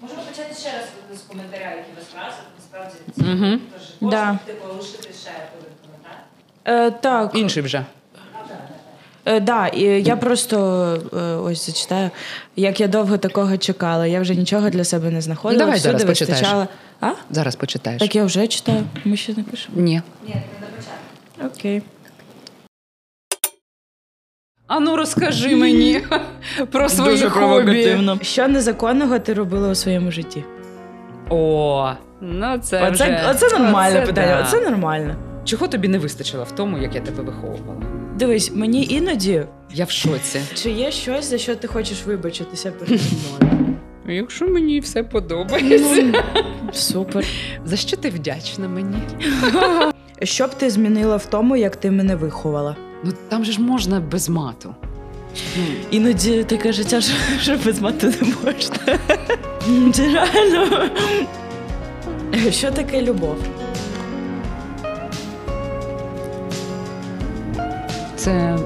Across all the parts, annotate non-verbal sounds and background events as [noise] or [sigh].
Можемо почати ще раз з коментаря, який ви справді, насправді це Мгм. теж Да. типу, лишити ще один коментар. Е, так, Інший вже. Е, да, і я просто е, ось зачитаю, як я довго такого чекала. Я вже нічого для себе не знаходила. Давай всюди зараз почитаєш. вистачала. А? Зараз почитаєш. Так я вже читаю. Ми ще не пишемо. Ні. Ні, не до початку. Окей. А ну розкажи мені [laughs] про свої хобі. Що незаконного ти робила у своєму житті? О, ну це Оце, вже... оце нормальне оце питання. да. Оце нормально. Чого тобі не вистачило в тому, як я тебе виховувала? Дивись, мені іноді Я в шоці. чи є щось, за що ти хочеш вибачитися перед мною? Якщо мені все подобається. Ну, Супер. За що ти вдячна мені? Що б ти змінила в тому, як ти мене виховала? Ну там же ж можна без мату. Іноді таке життя, що, що без мати не можна. Це реально. Що таке любов? Це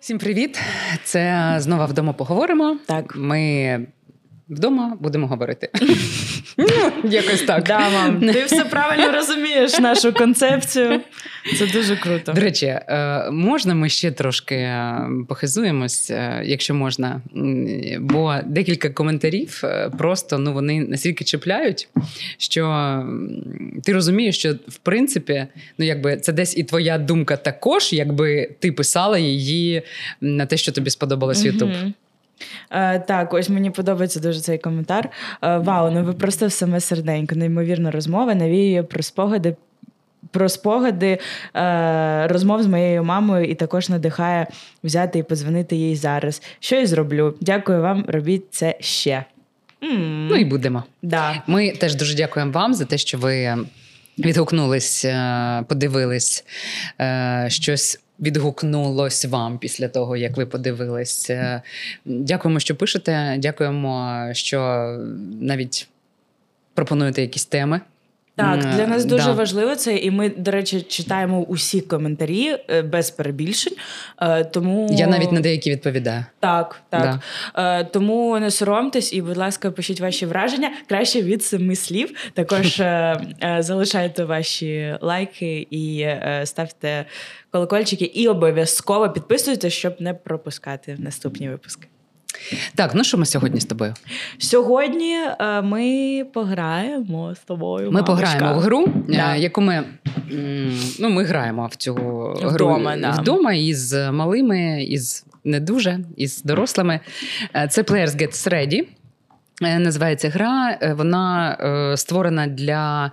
всім привіт. Це знову вдома поговоримо. Так. Ми вдома будемо говорити. Ну, [laughs] якось так. Да, мам, ти все правильно розумієш нашу концепцію. Це дуже круто. До речі, е, можна ми ще трошки е, похизуємось, е, якщо можна. Бо декілька коментарів просто ну вони настільки чіпляють, що ти розумієш, що в принципі, ну якби це десь і твоя думка також, якби ти писала її на те, що тобі сподобалось Ютуб. Мгм. Е, так, ось мені подобається дуже цей коментар. Е, вау, ну ви просто в саме серденько. Неймовірна розмова навіює про спогади. Про спогади е, розмов з моєю мамою і також надихає взяти і подзвонити їй зараз. Що і зроблю. Дякую вам, робіть це ще. м Ну і будемо. да. Ми теж дуже дякуємо вам за те, що ви відгукнулись, е, подивились е, щось. Відгукнулось вам після того, як ви подивились. Е, Дякуємо, що пишете. Дякуємо, що навіть пропонуєте якісь теми. Так, для нас дуже да. важливо це, і ми, до речі, читаємо усі коментарі е, без перебільшень. Е, Тому Я навіть на деякі відповідаю. Так, так. Е, тому не соромтесь і, будь ласка, пишіть ваші враження краще від семи слів. Також [laughs] залишайте ваші лайки і ставте колокольчики, і обов'язково підписуйтесь, щоб не пропускати наступні випуски. Так, ну що ми сьогодні з тобою? Сьогодні е, ми пограємо з тобою. Ми мамочка. пограємо в гру, Да. е, яку ми, ну, ми граємо в цю гру Вдома, да. вдома із малими, із не дуже, із дорослими. Е, Це Players Gets Ready. Е, Називається гра. Е, Вона е, створена для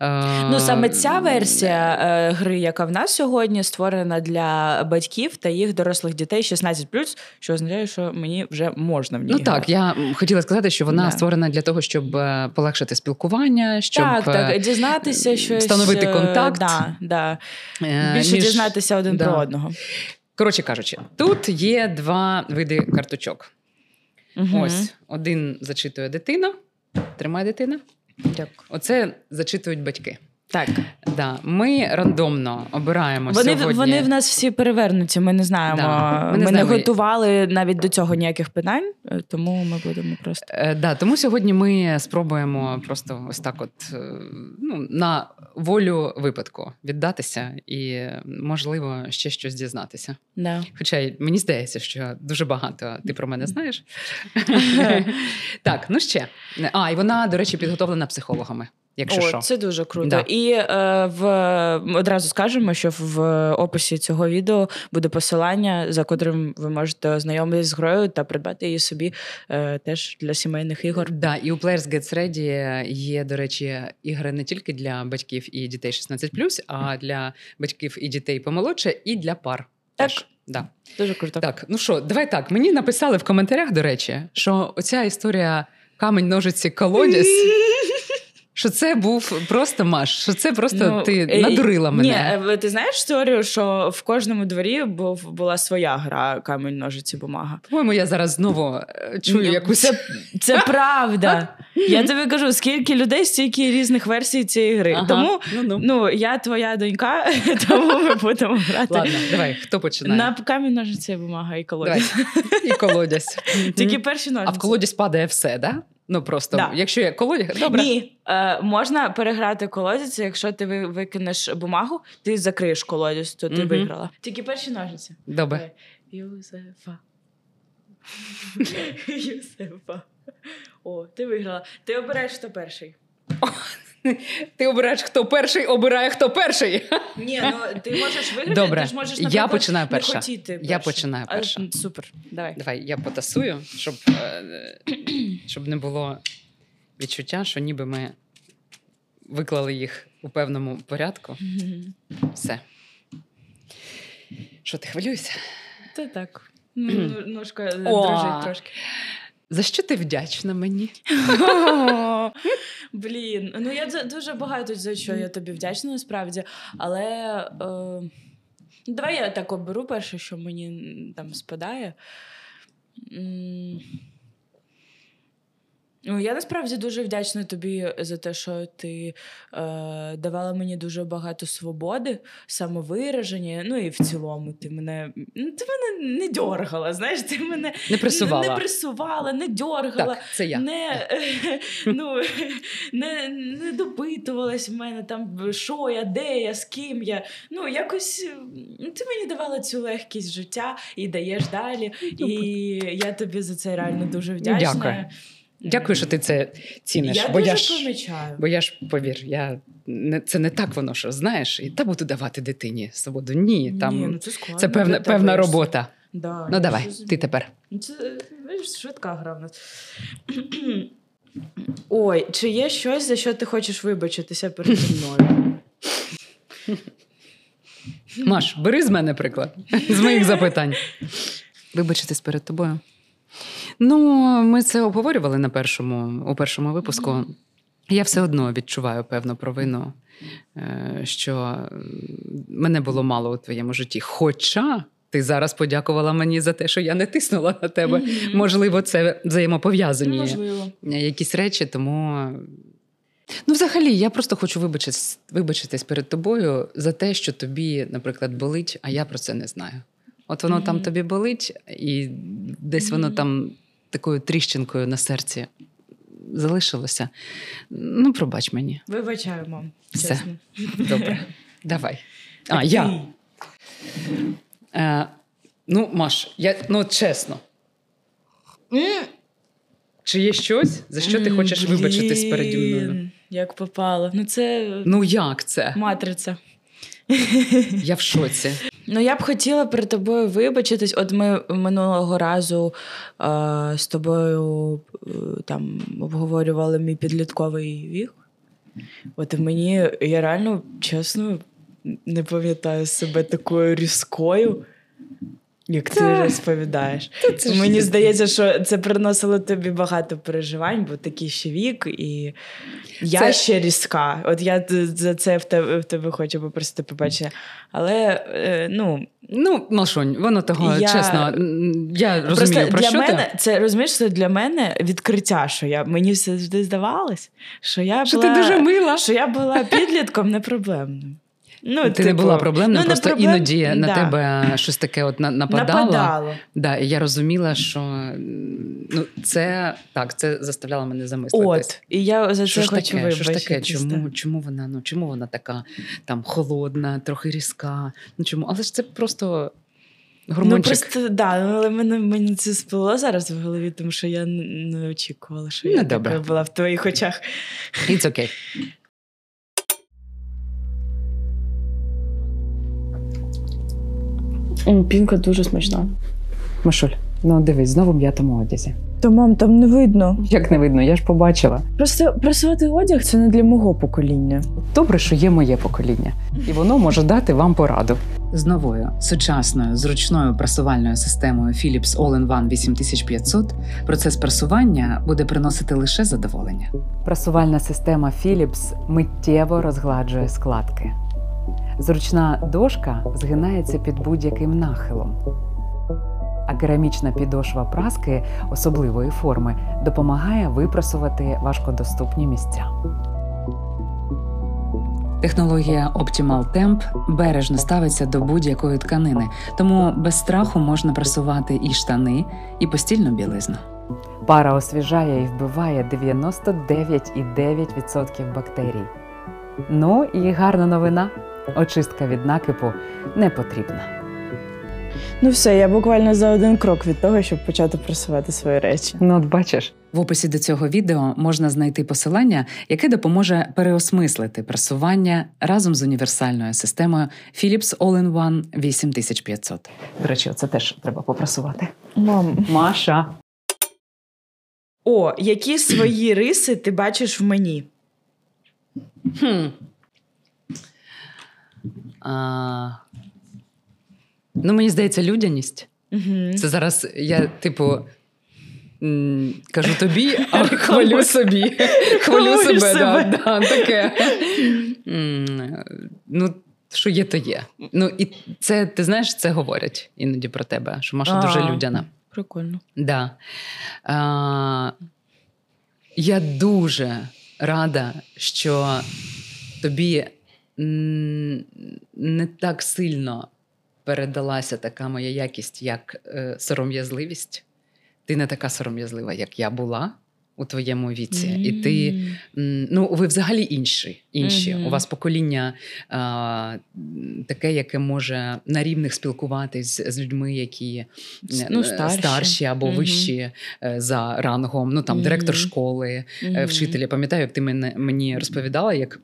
е, Ну, саме ця версія е, гри, яка в нас сьогодні, створена для батьків та їх дорослих дітей 16+, що означає, що мені вже можна в ній Ну так, я хотіла сказати, що вона Да. створена для того, щоб е, полегшити спілкування, щоб так, так, дізнатися щось. встановити контакт. Да, да. Більше між- дізнатися один да. про одного. Коротше кажучи, тут є два види карточок. Мгм. Ось один зачитує дитина, тримає дитина. Дякую. Оце зачитують батьки. Так. Да. Ми рандомно обираємо Вони, сьогодні. вони в нас всі перевернуті, ми не знаємо. Да, ми Ми не не, готували навіть до цього ніяких питань, е, тому ми будемо просто. Е, Да, тому сьогодні ми спробуємо просто ось так, от е, ну, на волю випадку віддатися і, можливо, ще щось дізнатися. Да. Хоча мені здається, що дуже багато ти про мене знаєш. [laughs] так, ну ще. А, і вона, до речі, підготовлена психологами, якщо О, що. це дуже круто. Да. І е, в одразу скажемо, що в описі цього відео буде посилання, за котрим ви можете ознайомитись з грою та придбати її собі е, теж для сімейних ігор. Да, і у Players Gets Ready є, до речі, ігри не тільки для батьків і дітей 16+, а для батьків і дітей помолодше, і для пар. Так. Теж. Да. Дуже круто. Так, ну що, давай так. Мені написали в коментарях, до речі, що оця історія камень, ножиці, колодязь. [laughs] Що це був просто Маш, що це просто Ну, ти е, надурила мене. Ні, е, ти знаєш історію, що в кожному дворі був, була своя гра камінь, ножиці, бумага. По-моєму, я зараз знову е, чую Ні, якусь. Це, це [laughs] правда. Я тобі кажу, скільки людей, стільки різних версій цієї гри. Ага, Тому ну-ну. ну, я твоя донька, [laughs] тому ми будемо грати. Ладно, давай, хто починає? На камінь, ножиці, бумага і Давай. колодязь. І колодязь. Тільки перші ножиці. А в колодязь падає все, да? Ну просто, Да. якщо є колодязь, добре. Ні, е, можна переграти колодязь, якщо ти викинеш бумагу, ти закриєш колодязь, то ти Мгм. виграла. Тільки перші ножиці. Добре. Юзефа. [laughs] Юзефа. О, ти виграла. Ти обираєш, хто перший. [laughs] Ти обираєш, хто перший, обирає, хто перший. Ні, ну ти можеш виграти, Добре. ти ж можеш, Я наприклад, починаю не перша. Я починаю А, перша. м, супер, давай. Давай, я потасую, щоб, е, щоб не було відчуття, що ніби ми виклали їх у певному порядку. Все. Що ти хвилюєшся? Та так. Ну, Ножка е, дрожить трошки. За що ти вдячна мені? [laughs] Блін, ну я дуже багато за що я тобі вдячна насправді, але е, давай я так оберу перше, що мені там спадає. Ну, я насправді дуже вдячна тобі за те, що ти е, давала мені дуже багато свободи, самовираження. Ну і в цілому ти мене ну, ти мене не дьоргала. Знаєш, ти мене Не пресувала. не пресувала, не дьоргала. Так, це я. Не, [laughs] ну, не, не допитувалась в мене там, що я, де я, з ким я. Ну, якось ну, ти мені давала цю легкість життя і даєш далі. І я тобі за це реально дуже вдячна. Дякую. Дякую, що ти це ціниш. Я бо дуже я ж, помічаю. бо я ж повір, я не це не так воно, що знаєш, і та буду давати дитині свободу. Ні, там Ні, ну, це, складно це певна, певна робота. Да, Ну я давай, розумію. ти тепер. Ну, Це швидка гра в нас. [clears throat] Ой, чи є щось, за що ти хочеш вибачитися перед мною? Маш, бери з мене приклад з моїх запитань. [laughs] Вибачитись перед тобою. Ну, ми це обговорювали на першому, у першому випуску. Я все одно відчуваю певну провину, е, що мене було мало у твоєму житті. Хоча ти зараз подякувала мені за те, що я не тиснула на тебе. Мгм. Можливо, це взаємопов'язані Можливо. якісь речі, тому. Ну, взагалі, я просто хочу вибачитись, вибачитись перед тобою за те, що тобі, наприклад, болить, а я про це не знаю. От воно там тобі болить, і десь воно там такою тріщинкою на серці залишилося. Ну, пробач мені. Вибачаю, мам. Все. Чесно. Добре. [laughs] Давай. А, я. Е, ну, Маш, я, ну, от чесно, чи є щось, за що ти хочеш вибачитись переді мною? Як попало. Ну, це Ну, як це? матриця. Я в шоці. Ну, я б хотіла перед тобою вибачитись. От ми минулого разу е, з тобою е, там обговорювали мій підлітковий вік. От мені я реально чесно не пам'ятаю себе такою різкою, як ти Та. розповідаєш. це Мені є. здається, що це приносило тобі багато переживань, бо такий ще вік, і я Це- ще різка. От я за це в тебе, в тебе хочу попросити побачення. Але е, ну, Ну, Машунь, воно того, Я- чесно, я розумію, просто про для що мене ти. це розумієш, це для мене відкриття, що я мені все завжди здавалось, що я Що була, ти дуже мила. що я була підлітком непроблемним. Ну, ти не типу, була проблемною, ну, просто проблем- іноді на тебе щось таке от нападало. нападало. Да, і я розуміла, що ну, це так, це заставляло мене замислитись. От, і я за Що це ж хочу таке? Що ж таке? Чому, чому вона ну чому вона така там холодна, трохи різка? Ну чому? Але ж це просто Ну, просто да, ну, але мене мені це спало зараз в голові, тому що я не очікувала, що Ну, я така була в твоїх очах. It's okay. Пінка дуже смачна. Машуль, ну дивись, знову в м'ятому одязі. Та мам, там не видно. Як не видно, я ж побачила. Просто прасувати одяг це не для мого покоління. Добре, що є моє покоління, і воно може дати вам пораду. З новою сучасною зручною прасувальною системою Philips All-in-One 8500 процес прасування буде приносити лише задоволення. Прасувальна система Philips миттєво розгладжує складки. Зручна дошка згинається під будь-яким нахилом. А керамічна підошва праски особливої форми допомагає випрасувати важкодоступні місця. Технологія Optimal Temp бережно ставиться до будь-якої тканини, тому без страху можна прасувати і штани, і постільну білизну. Пара освіжає і вбиває 99,9% бактерій. Ну і гарна новина: очистка від накипу не потрібна. Ну все, я буквально за один крок від того, щоб почати просувати свої речі. Ну, от бачиш. В описі до цього відео можна знайти посилання, яке допоможе переосмислити прасування разом з універсальною системою Philips All-in-One 8500. До речі, це теж треба попрасувати. Мам, Маша. о, які свої риси ти бачиш в мені? Хм. А... Ну, мені здається, людяність. Угу. Це зараз я, типу. Кажу тобі, [laughs] а хвалю собі. [laughs] Хвалю себе, себе. Да, да, таке. Ну, що є, то є. Ну, і це, ти знаєш, це говорять іноді про тебе, що Маша дуже А. людяна. Прикольно. Да. А, я дуже рада, що тобі не так сильно передалася така моя якість, як е, сором'язливість. Ти не така сором'язлива, як я була у твоєму віці. І ти Ну, ви взагалі інші. інші. Мгм. У вас покоління а, таке, яке може на рівних спілкуватись з людьми, які е, Ну, е, старші. або Мгм. вищі за рангом. Ну там директор школи, Мгм. вчитель. Пам'ятаю, як ти мене мені розповідала, як.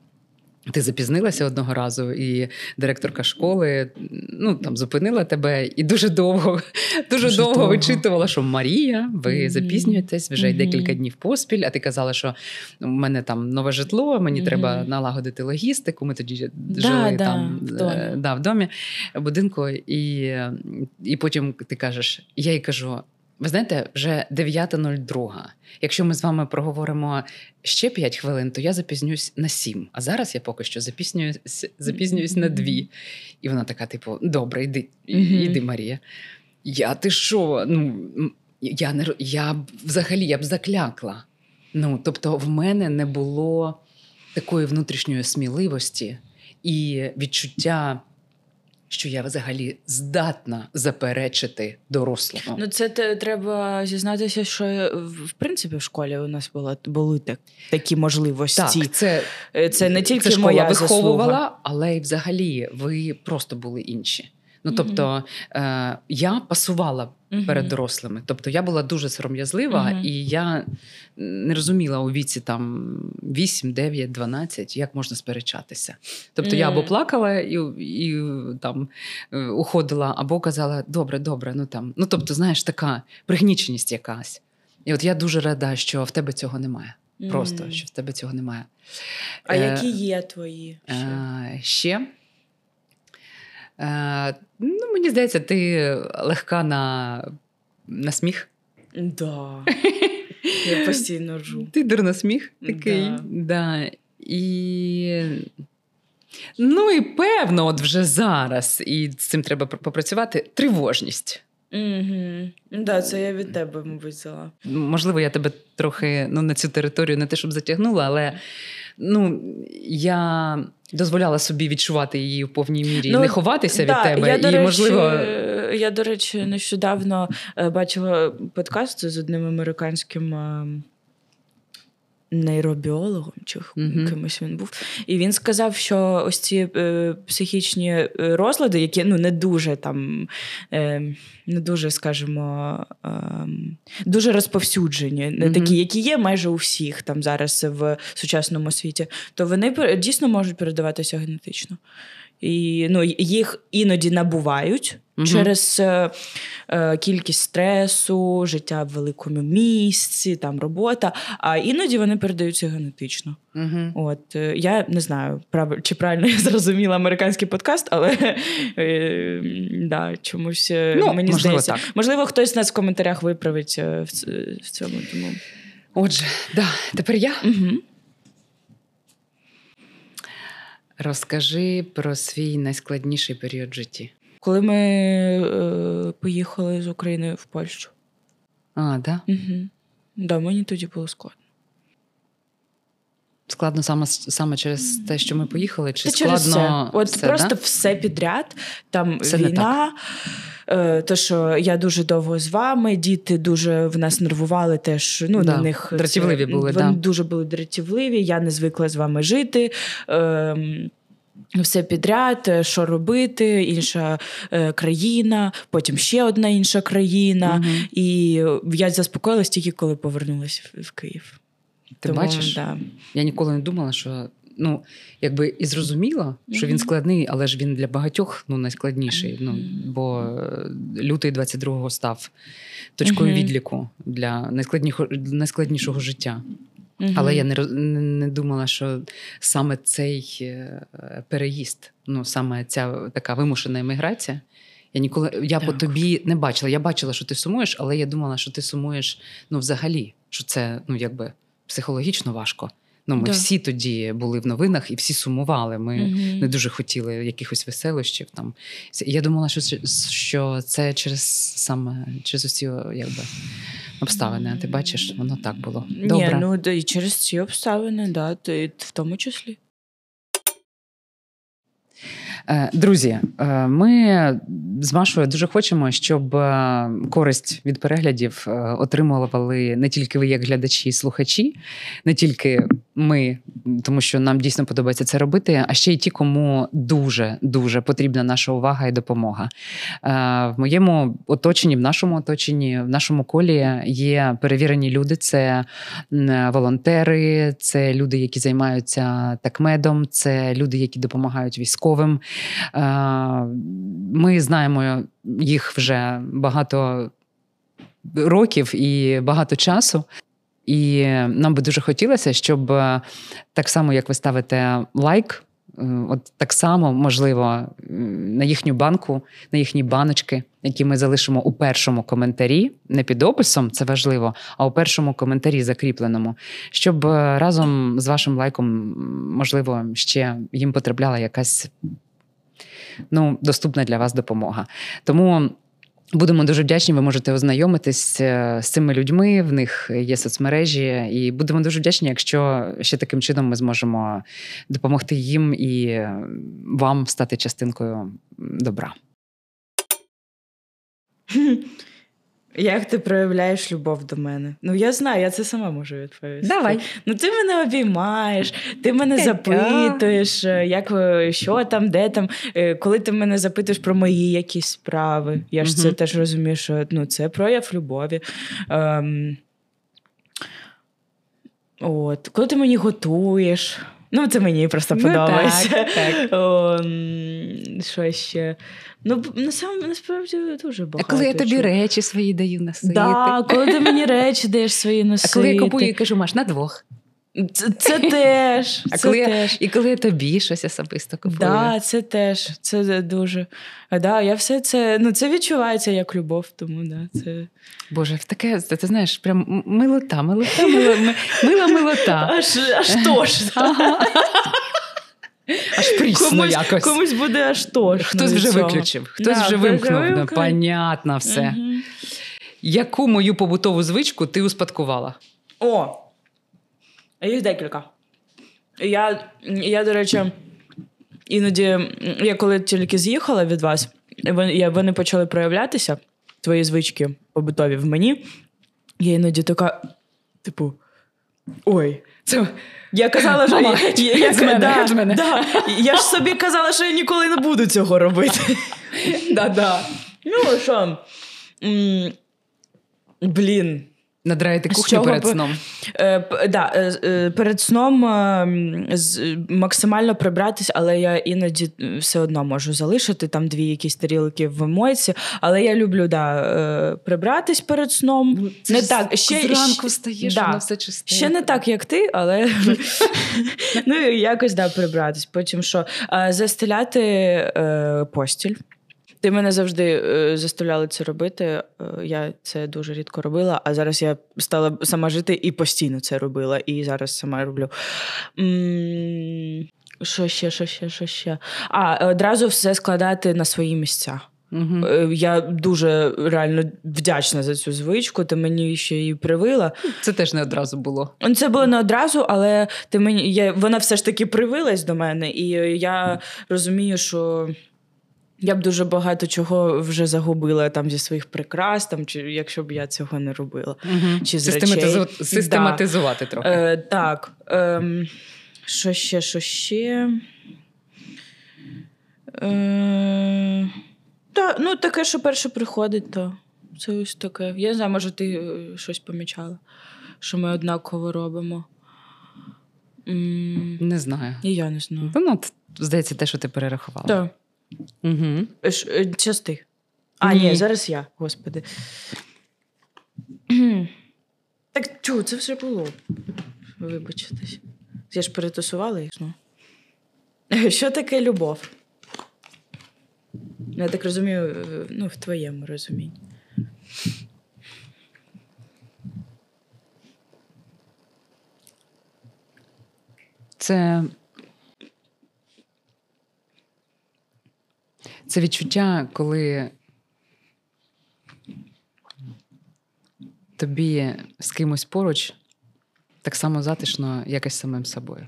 Ти запізнилася одного разу, і директорка школи ну там зупинила тебе і дуже довго, [laughs] дуже, Дуже довго, довго. вичитувала, що Марія, ви Мгм. запізнюєтесь вже Мгм. декілька днів поспіль. А ти казала, що у мене там нове житло, мені Мгм. треба налагодити логістику. Ми тоді Да, жили да, там в домі. е, да, в домі в будинку, і, і потім ти кажеш: я їй кажу. Ви знаєте, вже 9.02. Якщо ми з вами проговоримо ще 5 хвилин, то я запізнююсь на 7. А зараз я поки що запізнююсь, запізнююсь на 2. І вона така: типу, добре, йди, йди, Марія. Я ти що? Ну, я не я взагалі я б заклякла. Ну, тобто, в мене не було такої внутрішньої сміливості і відчуття, що я взагалі здатна заперечити дорослому. Ну, це те, треба зізнатися, що в в принципі в школі у нас була, були так, такі можливості. так, це, Е, Це не тільки це школа моя виховувала, заслуга. але й взагалі ви просто були інші. Ну, тобто, е, я пасувала перед дорослими. Тобто я була дуже сором'язлива, і я не розуміла у віці там 8, 9, 12, як можна сперечатися. Тобто я або плакала і, і там е, уходила, або казала: добре, добре, ну там. Ну тобто, знаєш, така пригніченість якась. І от я дуже рада, що в тебе цього немає. Просто що в тебе цього немає. А Е, які є твої? ще? Е, ще. Е, ну, мені здається, ти легка на, на сміх. Да. [laughs] Я постійно ржу. Ти дурносміх такий. Да. Да. І... Ну і певно, от вже зараз, і з цим треба попрацювати. Тривожність. Угу. Да, це я від тебе, мабуть, взяла. Можливо, я тебе трохи ну, на цю територію не те, щоб затягнула, але ну, я дозволяла собі відчувати її в повній мірі Ну, не ховатися да, від тебе. Я, до і, речі, можливо, е, я, до речі, нещодавно е, бачила подкаст з одним американським. Нейробіологом чи Мгм. кимось він був, і він сказав, що ось ці е, психічні е, розлади, які ну не дуже там, е, не дуже, скажімо, е, дуже розповсюджені, Мгм. такі, які є майже у всіх там зараз в сучасному світі, то вони дійсно можуть передаватися генетично. І ну, їх іноді набувають Мгм. через е, е, кількість стресу, життя в великому місці, там робота, а іноді вони передаються генетично. Угу. От е, я не знаю, прав... чи правильно я [laughs] зрозуміла американський подкаст, але е, да, чомусь е, Ну, мені можливо, здається. так. Можливо, хтось нас в коментарях виправить е, в, в цьому. Тому. Отже, да, тепер я. Угу. Розкажи про свій найскладніший період в житті. Коли ми е, поїхали з України в Польщу. А, да? Угу. Да, мені тоді було складно. Складно саме, саме через те, що ми поїхали, чи Та через складно все. От все, просто да? все підряд. Там Все війна. е, То, що я дуже довго з вами, діти дуже в нас нервували теж. Ну, Да, на них дратівливі були, Вони да. дуже були дратівливі, я не звикла з вами жити. Ем, Все підряд, е, що робити, інша е, країна, потім ще одна інша країна. Мгм. І я заспокоїлась тільки коли повернулася в, Київ. Ти Тому, бачиш? Да. Я ніколи не думала, що ну, якби і зрозуміла, що він складний, але ж він для багатьох ну, найскладніший. Ну, бо е, лютий 22-го став точкою відліку для найскладнішого життя. Мгм. Але я не, не, не думала, що саме цей е, переїзд, ну саме ця така вимушена еміграція. Я ніколи я по тобі не бачила. Я бачила, що ти сумуєш, але я думала, що ти сумуєш ну, взагалі, що це ну, якби психологічно важко. Ну, ми Да. всі тоді були в новинах і всі сумували. Ми Мгм. не дуже хотіли якихось веселощів. Там я думала, що що це через саме через усі якби обставини. А ти бачиш, воно так було. Добре. Ні, ну да, і через ці обставини, да, ти, в тому числі. Е, Друзі, е, ми з Машою дуже хочемо, щоб е, користь від переглядів отримували не тільки ви, як глядачі і слухачі, не тільки ми, тому що нам дійсно подобається це робити, а ще й ті, кому дуже дуже потрібна наша увага і допомога. Е, В моєму оточенні, в нашому оточенні, в нашому колі є перевірені люди. Це волонтери, це люди, які займаються такмедом, це люди, які допомагають військовим. Е, Ми знаємо їх вже багато років і багато часу. І нам би дуже хотілося, щоб е, так само, як ви ставите лайк, е, от так само, можливо, на їхню банку, на їхні баночки, які ми залишимо у першому коментарі, не під описом, це важливо, а у першому коментарі закріпленому, щоб е, разом з вашим лайком, можливо, ще їм потрапляла якась ну, доступна для вас допомога. Тому. Будемо дуже вдячні. Ви можете ознайомитись е, з цими людьми. В них є соцмережі, і будемо дуже вдячні, якщо ще таким чином ми зможемо допомогти їм і вам стати частинкою добра. [laughs] Як ти проявляєш любов до мене? Ну я знаю, я це сама можу відповісти. Давай. Ну ти мене обіймаєш, ти мене запитуєш, е, як е, що там, де там. Е, Коли ти мене запитуєш про мої якісь справи, я ж це теж розумію, що ну, це прояв любові. Ем... От, коли ти мені готуєш. Ну, це мені просто Ну, подобається. так, так. О, що ще? Ну, на насам- насправді дуже багато. А коли я тобі чого. речі свої даю носити. Да, коли ти мені речі даєш свої А коли я купую і кажу, Маш, на двох. Це, це теж. А це коли я, теж. і коли я тобі щось особисто купую. Да, це теж. Це дуже. Да, я все це, ну, це відчувається як любов, тому да, це. Боже, таке, ти, ти знаєш, прям милота, милота, мила, [laughs] мила милота. Аж, аж тож. [laughs] Ага. Аж прісно комусь, якось. комусь буде аж тож. Хтось вже виключив, хтось Да, вже вимкнув. вже Ну, понятно все. Мгм. Яку мою побутову звичку ти успадкувала? О! Їх декілька. Я, я, до речі, іноді, я коли тільки з'їхала від вас, вони, вони почали проявлятися, твої звички побутові в мені. Я іноді така, типу, ой. Це Я казала, що Мама, я, я, мене, да, мене. Да, я ж собі казала, що я ніколи не буду цього робити. да-да. Ну, що? Блін. Надраєте кухню перед би- сном. Е, да, е, е, перед сном е, з- максимально прибратись, але я іноді е, все одно можу залишити там дві якісь тарілки в мойці. Але я люблю да, е, прибратись перед сном. Ну, Це не ж так, ще- зранку встаєш, да. воно все чисте. Ще не так, як ти, але [laughs] [laughs] ну, якось да, прибратись. Потім що? Е, Застеляти е, постіль. Ти мене завжди е, заставляли це робити. Е, я це дуже рідко робила, а зараз я стала сама жити і постійно це робила. І зараз сама роблю. Що ще, що ще, що ще? А, одразу все складати на свої місця. Е, Я дуже реально вдячна за цю звичку. Ти мені ще її привила. Це теж не одразу було. Це було не одразу, але ти мені я, вона все ж таки привилась до мене, і я розумію, що я б дуже багато чого вже загубила там зі своїх прикрас, там, чи якщо б я цього не робила. Мгм. Чи з Систематизу- речей. Систематизувати трохи. Е, так. Ем, що ще, що ще? Е, та, ну, таке, що перше приходить, то це ось таке. Я не знаю, може, ти е, щось помічала, що ми однаково робимо. М, Не знаю. І я не знаю. Ну, здається, те, що ти перерахувала. Так. Угу. Ш- е, Час ти. А, Ні. ні, зараз я, господи. [clears throat] Так чу, це вже було. Вибачитись. Я ж перетасувала їх. ну. [laughs] Що таке любов? Я так розумію, е, ну, в твоєму розумінні. Це. Це відчуття, коли тобі з кимось поруч так само затишно, як і з самим собою.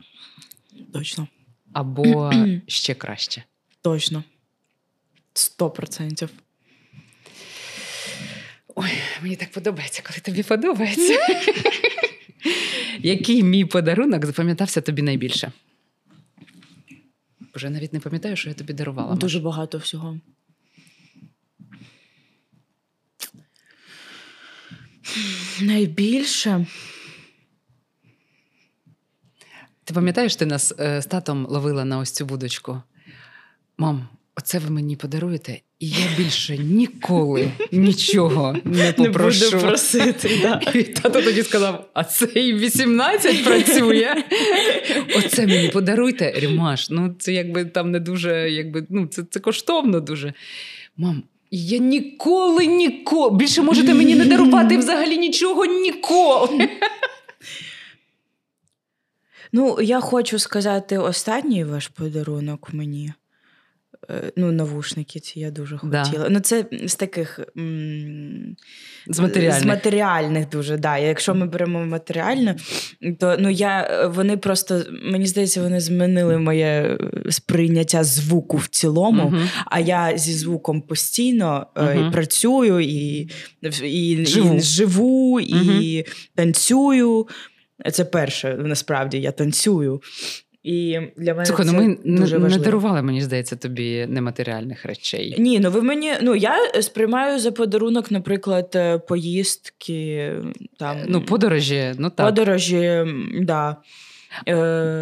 Точно. Або [clears throat] ще краще. Точно. Сто процентів. Ой, мені так подобається, коли тобі подобається. [laughs] Який мій подарунок запам'ятався тобі найбільше? Боже, я навіть не пам'ятаю, що я тобі дарувала. Дуже багато всього. Найбільше. Ти пам'ятаєш, ти нас е, з татом ловила на ось цю будочку? Мам, оце ви мені подаруєте, і я більше ніколи нічого не попрошу. Не буду просити, да. І тато тоді сказав: а це і 18 працює. Оце мені подаруйте, Рімаш. Ну, це якби там не дуже, якби, ну, це, це коштовно дуже. Мам, я ніколи, ніколи. Більше можете мені не дарувати взагалі нічого ніколи. Ну, я хочу сказати останній ваш подарунок мені. Е, Ну, навушники ці я дуже Да. хотіла. Ну, це з таких м, З матеріальних. З матеріальних дуже, да. Якщо ми беремо матеріальне, то ну я вони просто мені здається, вони змінили моє е, сприйняття звуку в цілому. Мгм. А я зі звуком постійно е, Мгм. і працюю, і, і, Живу. і живу, і Мгм. танцюю. Це перше, насправді я танцюю. І для мене Слухай, це ну ми не, дуже не важливо. дарували, мені здається, тобі нематеріальних речей. Ні, ну ви мені. Ну я сприймаю за подарунок, наприклад, е, поїздки там Ну, подорожі, ну так. подорожі, да. Е,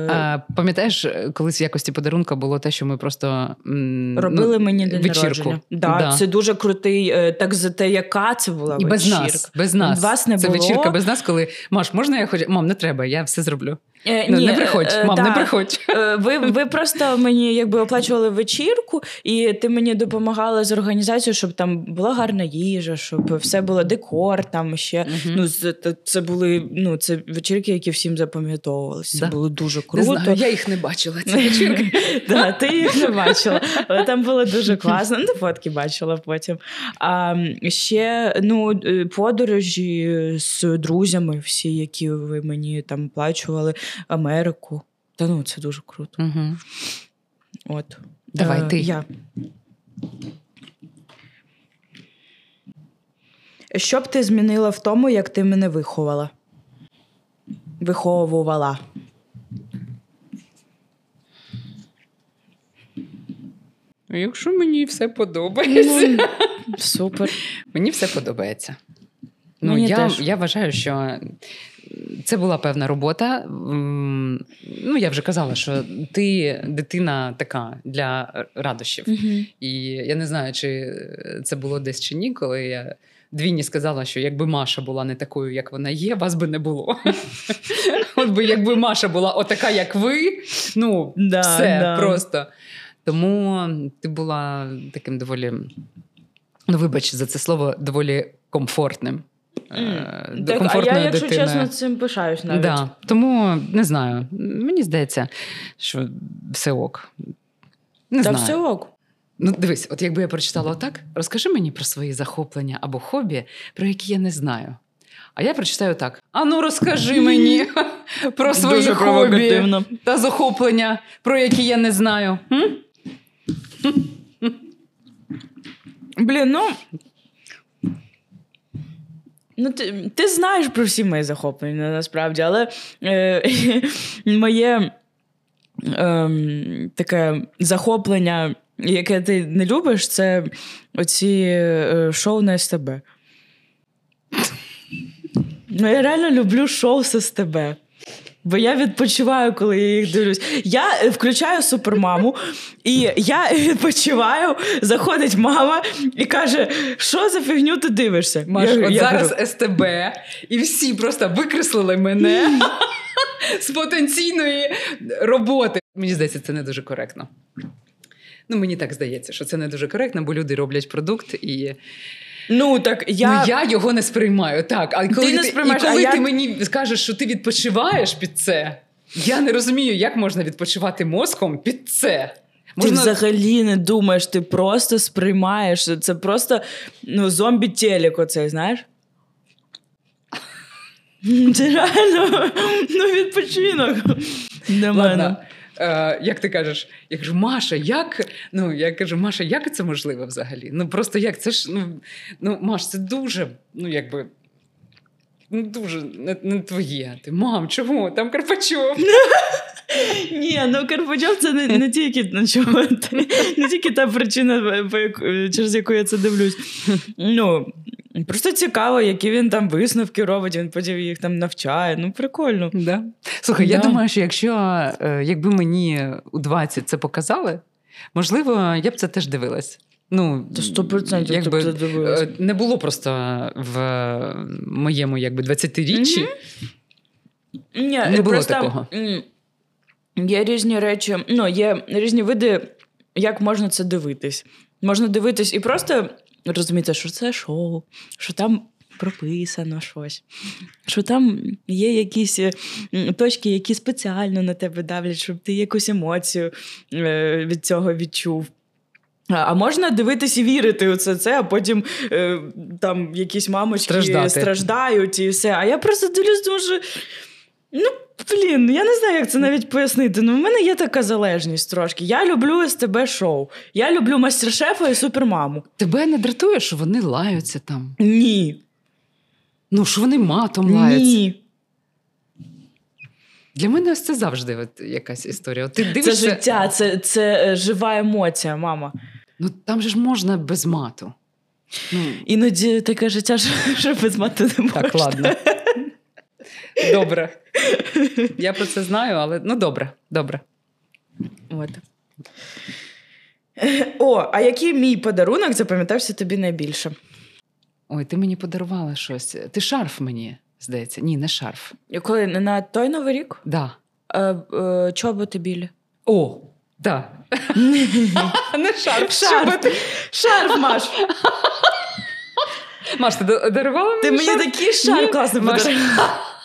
А, пам'ятаєш, колись в якості подарунка було те, що ми просто м, робили ну, мені день вечірку. народження. Да, Да. Це дуже крутий. е, Так за те, яка це була І без нас, без нас. Вас не Це було. вечірка без нас, коли Маш, можна я хочу? Мам, не треба, я все зроблю. Е, Ну, ні, не приходь, е, мам, не приходь. Е, Ви, ви просто мені якби оплачували вечірку, і ти мені допомагала з організацією, щоб там була гарна їжа, щоб все було декор, там ще. Мгм. Ну, це, це були ну, це вечірки, які всім запам'ятовувалися. Це було дуже Не круто. знаю, я їх не бачила. Ці вечірки. [laughs] Да, ти їх не бачила, але там було дуже класно. Ну, фотки бачила потім. А ще ну, е, подорожі з друзями, всі, які ви мені там оплачували, Америку. Та ну, це дуже круто. Угу. От. Давай, Е, ти. Я. Що б ти змінила в тому, як ти мене виховала? Виховувала. Якщо мені все подобається. Супер. Мені все подобається. Ну, Мені я, теж. я вважаю, що це була певна робота. Ну, я вже казала, що ти дитина така для радощів. Угу. І я не знаю, чи це було десь чи ні, коли я Двіні сказала, що якби Маша була не такою, як вона є, вас би не було. [laughs] От би якби Маша була отака, як ви, ну, Да, все да. просто. Тому ти була таким доволі, ну, вибач за це слово, доволі комфортним. Е, Так, а я, якщо дитиною. чесно, цим пишаюсь навіть. Да. Тому не знаю. Мені здається, що все ок. Не Та знаю. все ок. Ну, дивись, от якби я прочитала отак, розкажи мені про свої захоплення або хобі, про які я не знаю. А я прочитаю так: а ну розкажи мені [laughs] про свої Дуже хобі та захоплення, про які я не знаю. Блін, ну. Ну, ти, ти знаєш про всі мої захоплення насправді, але е, [laughs] моє е, таке захоплення, яке ти не любиш, це оці е, шоу на СТБ. Ну, я реально люблю шоу з СТБ. Бо я відпочиваю, коли я їх дивлюсь. Я е, включаю супермаму, і я [laughs] відпочиваю, заходить мама і каже: що за фігню ти дивишся? Маш, Я- от я зараз кажу, СТБ, і всі просто викреслили мене з потенційної роботи. Мені здається, це не дуже коректно. Ну, мені так здається, що це не дуже коректно, бо люди роблять продукт і ну так я. ну, я його не сприймаю. Так, а коли, не ти, сприймаєш, і коли а ти я- мені скажеш, що ти відпочиваєш під це, я не розумію, як можна відпочивати мозком під це. Ти взагалі не думаєш, ти просто сприймаєш. Це просто ну, зомбі-телек оцей, знаєш? [laughs] Це реально ну, відпочинок для мене. Ладно. Е, як ти кажеш, я кажу, Маша, як? Ну, я кажу, Маша, як це можливо взагалі? Ну просто як? Це ж ну, ну Маш, це дуже, ну якби. Ну, дуже не, не твоє. Ти мам, чому? Там Карпачов. [laughs] Ні, ну Карпачов це не, не тільки ну, чого, не тільки та причина, по через яку я це дивлюсь. Ну, просто цікаво, які він там висновки робить, він потім їх там навчає. Ну, прикольно. Да. Слухай, я думаю, що якщо е, якби мені у 20 це показали, можливо, я б це теж дивилась. Ну, Та 100% якби, е, не було просто в моєму якби 20-річчі. Ні, Не було просто, такого. Є різні речі, ну, є різні види, як можна це дивитись. Можна дивитись і просто розуміти, що це шоу, що там прописано щось, що там є якісь е, точки, які спеціально на тебе давлять, щоб ти якусь емоцію е, від цього відчув. А можна дивитись і вірити у це, це, а потім е, там якісь мамочки Страждати. страждають і все. А я просто дивлюсь, тому що ну, блін, я не знаю, як це навіть пояснити. Ну, в мене є така залежність трошки. Я люблю СТБ шоу. Я люблю мастер-шефа і супермаму. Тебе не дратує, що вони лаються там? Ні. Ну, що вони матом лаються? Ні. Для мене ось це завжди от якась історія. От ти Це життя, це, це е, жива емоція, мама. ну там же ж можна без мату. Ну, Іноді таке життя, що, [laughs] без мати не можна. так, ладно. Добре. Я про це знаю, але ну добре, добре. От. О, а який мій подарунок запам'ятався тобі найбільше? Ой, ти мені подарувала щось. Ти шарф мені, здається. Ні, не шарф. Коли на той новий рік? Да. Е, е, чоботи білі. О, да. Не шарф. Шарф. Шарф, Маш. Маш, ти дарувала мені Ти мені такий шарф класний Маш.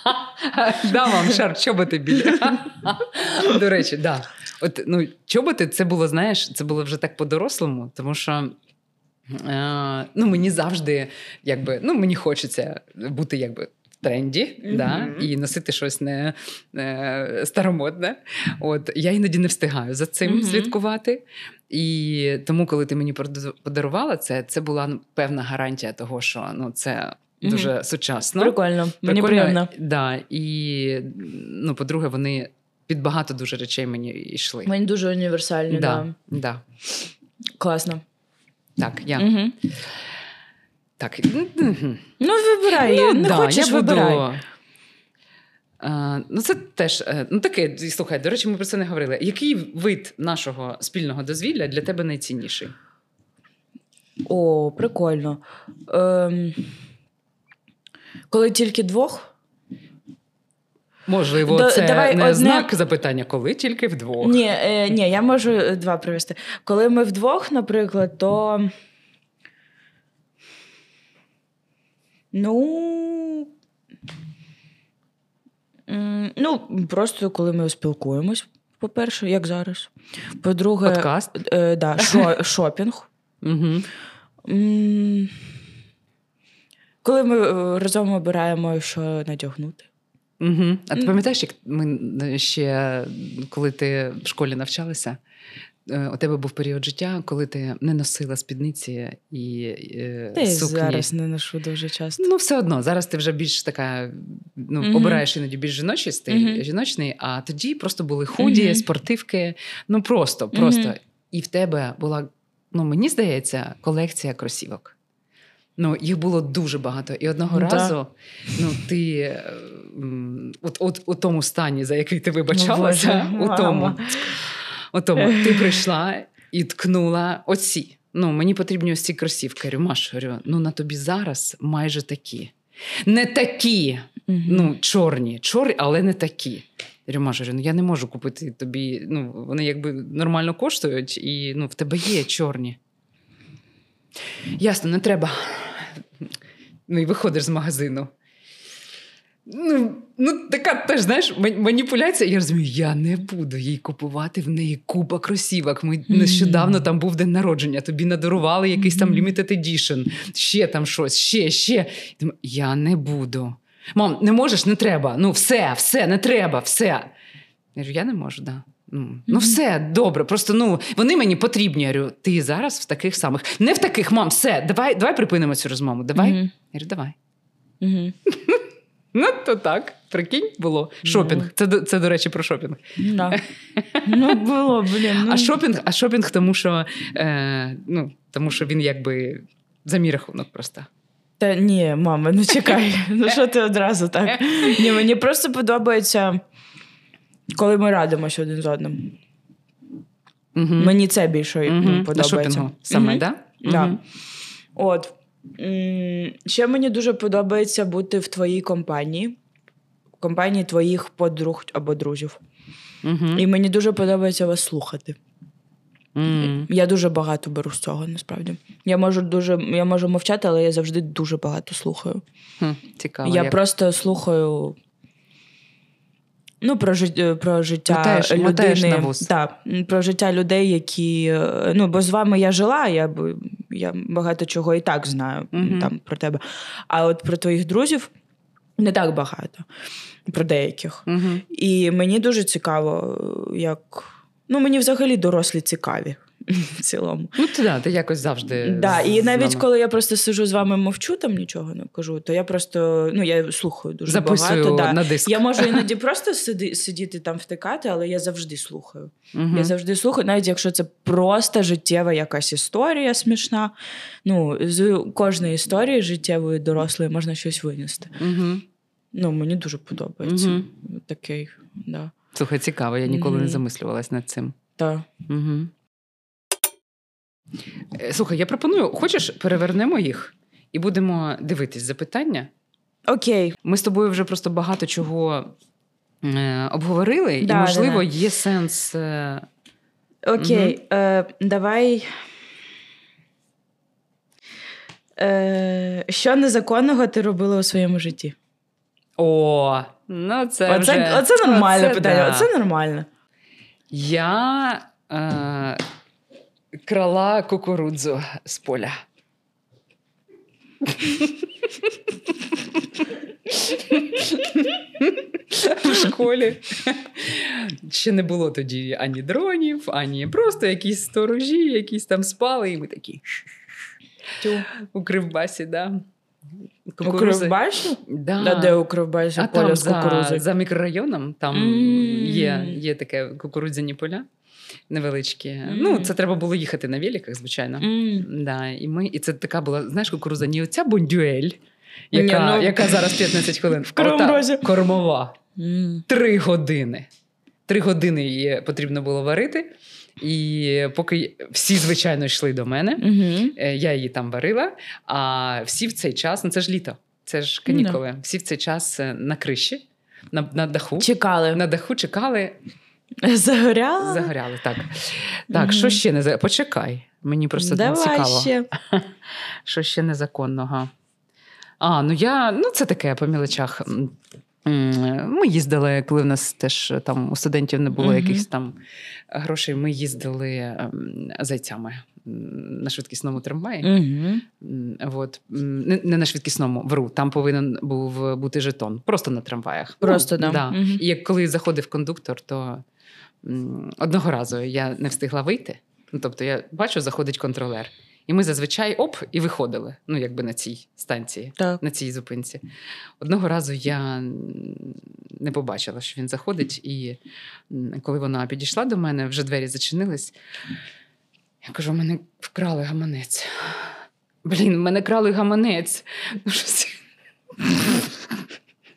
[laughs] Да, вам шарф, чоботи білі. До речі, да. От, ну, чоботи, це було, знаєш, це було вже так по-дорослому, тому що. Е, ну, мені завжди, якби, ну, мені хочеться бути якби в тренді, Мгм. да, і носити щось не е, старомодне. От я іноді не встигаю за цим Мгм. слідкувати. І тому, коли ти мені подарувала це, це була ну, певна гарантія того, що ну, це Дуже сучасно. Прикольно, мені приємно. Да, і ну, по-друге, вони під багато дуже речей мені йшли. Мені дуже універсальні, да. да, да. Класно. Так, я. Угу. Так. Ну, вибирай. Ну, не да, хочеш, я буду... вибирай. А, ну, це теж е, ну таке, слухай, до речі, ми про це не говорили. Який вид нашого спільного дозвілля для тебе найцінніший? О, прикольно. Ем, коли тільки двох? Можливо, Да- це давай не одне- знак запитання, коли тільки вдвох. Ні, е, ні, я можу е, два привести. Коли ми вдвох, наприклад, то. Ну. Ну, просто коли ми спілкуємось, по-перше, як зараз. По-друге, Подкаст. Е, да, шо, [laughs] шопінг. Угу. Коли ми е, разом обираємо, що надягнути. Угу. А ти пам'ятаєш, як ми е, ще, коли ти в школі навчалася, е, у тебе був період життя, коли ти не носила спідниці і Та й сукні. зараз не ношу дуже часто. Ну, все одно, зараз ти вже більш така, ну, Мгм. обираєш іноді більш жіночий стиль, Мгм. жіночний, а тоді просто були худі, Мгм. спортивки. Ну просто, просто. І в тебе була, ну мені здається, колекція кросівок. Ну, їх було дуже багато. І одного Ну, разу ну, ти е, от, от, у тому стані, за який ти вибачалася, Боже, у тому, у тому ти [laughs] прийшла і ткнула оці. Ну, мені потрібні ось ці кросівки. Говорю, Маш, говорю, ну на тобі зараз майже такі. Не такі, Мгм. ну, чорні, чорні, але не такі. Я говорю, Маш, говорю, ну я не можу купити тобі. Ну, вони якби нормально коштують, і ну, в тебе є чорні. Ясно, не треба. Ну і виходиш з магазину. Ну, ну, така теж, знаєш, маніпуляція. Я розумію, я не буду їй купувати в неї купа кросівок. Ми нещодавно там був день народження, тобі надарували якийсь там limited edition, ще там щось, ще, ще. Думаю, Я не буду. Мам, не можеш, не треба. Ну, все, все, не треба, все. Я кажу, я не можу, да. Ну, ну все добре. Просто ну вони мені потрібні. Я говорю, ти зараз в таких самих. Не в таких, мам, все, давай, давай припинимо цю розмову. Давай. Я говорю, давай. [laughs] Ну, то так, прикинь, було. Шопінг. Це, це, до речі, про шопінг. Да. [laughs] Ну, було, блін. Ну, А шопінг, а шопінг, тому що, е, ну, тому що він якби за мій рахунок просто. Та ні, мама, ну чекай. [laughs] Ну що ти одразу так? Ні, мені просто подобається, коли ми радимося один з одним. Угу. Мені це більше угу. На подобається. шопінгу саме, Мгм. да? Да. От. Ще мені дуже подобається бути в твоїй компанії, в компанії твоїх подруг або друзів. І мені дуже подобається вас слухати. М. Я дуже багато беру з цього, насправді. Я можу дуже я можу мовчати, але я завжди дуже багато слухаю. Хм, Цікаво. я як. просто слухаю. Ну, про, жит- про життя теж, людини. на. Так, про життя людей, які. е, Ну, бо з вами я жила, я, я багато чого і так знаю Мгм. там про тебе. А от про твоїх друзів не так багато, про деяких. Мгм. І мені дуже цікаво, як. Ну, мені взагалі дорослі цікаві [laughs] в цілому. Ну, ти, да, ти якось завжди. Да, з- і навіть коли я просто сижу з вами мовчу, там нічого не кажу, то я просто ну я слухаю дуже записую багато. Да. на диск. Я можу іноді [laughs] просто сиди, сидіти там втикати, але я завжди слухаю. Мгм. Я завжди слухаю, навіть якщо це просто життєва якась історія смішна. Ну, з кожної історії життєвої дорослої можна щось винести. Мгм. Ну, мені дуже подобається. Мгм. Такий, да. Слухай, цікаво, я ніколи не замислювалась над цим. Та. Угу. Слухай, я пропоную, хочеш, перевернемо їх і будемо дивитись запитання. Окей. Ми з тобою вже просто багато чого е, обговорили, і, можливо, да, да. є сенс. Е, Окей, е, давай. Е, що незаконного ти робила у своєму житті? О, ну це. Оце, вже... оце нормальне оце питання. да. Оце нормально. Я е, крала кукурудзу з поля. В школі ще не було тоді ані дронів, ані просто якісь сторожі, якісь там спали, і ми такі у кривбасі, да. У Кривбасі? Да. А де у Кривбасі А поля там з за, кукурузи? за мікрорайоном там М. є, є таке кукурудзяні поля. Невеличкі. Мгм. Ну, це треба було їхати на великах, звичайно. М. Да, і, ми, і це така була, знаєш, кукуруза, не оця бондюель, яка, Ні, ну, яка зараз 15 хвилин. в ота Кормова. Три години. Три години її потрібно було варити. І поки всі, звичайно, йшли до мене, е, я її там варила. А всі в цей час, ну це ж літо, це ж канікули. Всі в цей час е, на криші, на, на даху. Чекали. На даху чекали, [laughs] Загоряла? загоряли. Так, так що ще не Почекай. Мені просто Давай цікаво. ще. [laughs] Що ще незаконного? А, ну я, ну це таке по мілочах. Ми їздили, коли в нас теж там у студентів не було Мгм. якихось там грошей. Ми їздили ем, зайцями на швидкісному трамваї. М, От. Не, не на швидкісному, вру. Там повинен був бути жетон. Просто на трамваях. Просто, да. да. Мгм. І як коли заходив кондуктор, то одного разу я не встигла вийти. Ну, тобто, я бачу, заходить контролер. І ми зазвичай оп, і виходили. Ну, якби на цій станції, Так. на цій зупинці. Одного разу я не побачила, що він заходить, і коли вона підійшла до мене, вже двері зачинились. Я кажу: мене вкрали гаманець. Блін, мене крали гаманець. Ну, щось...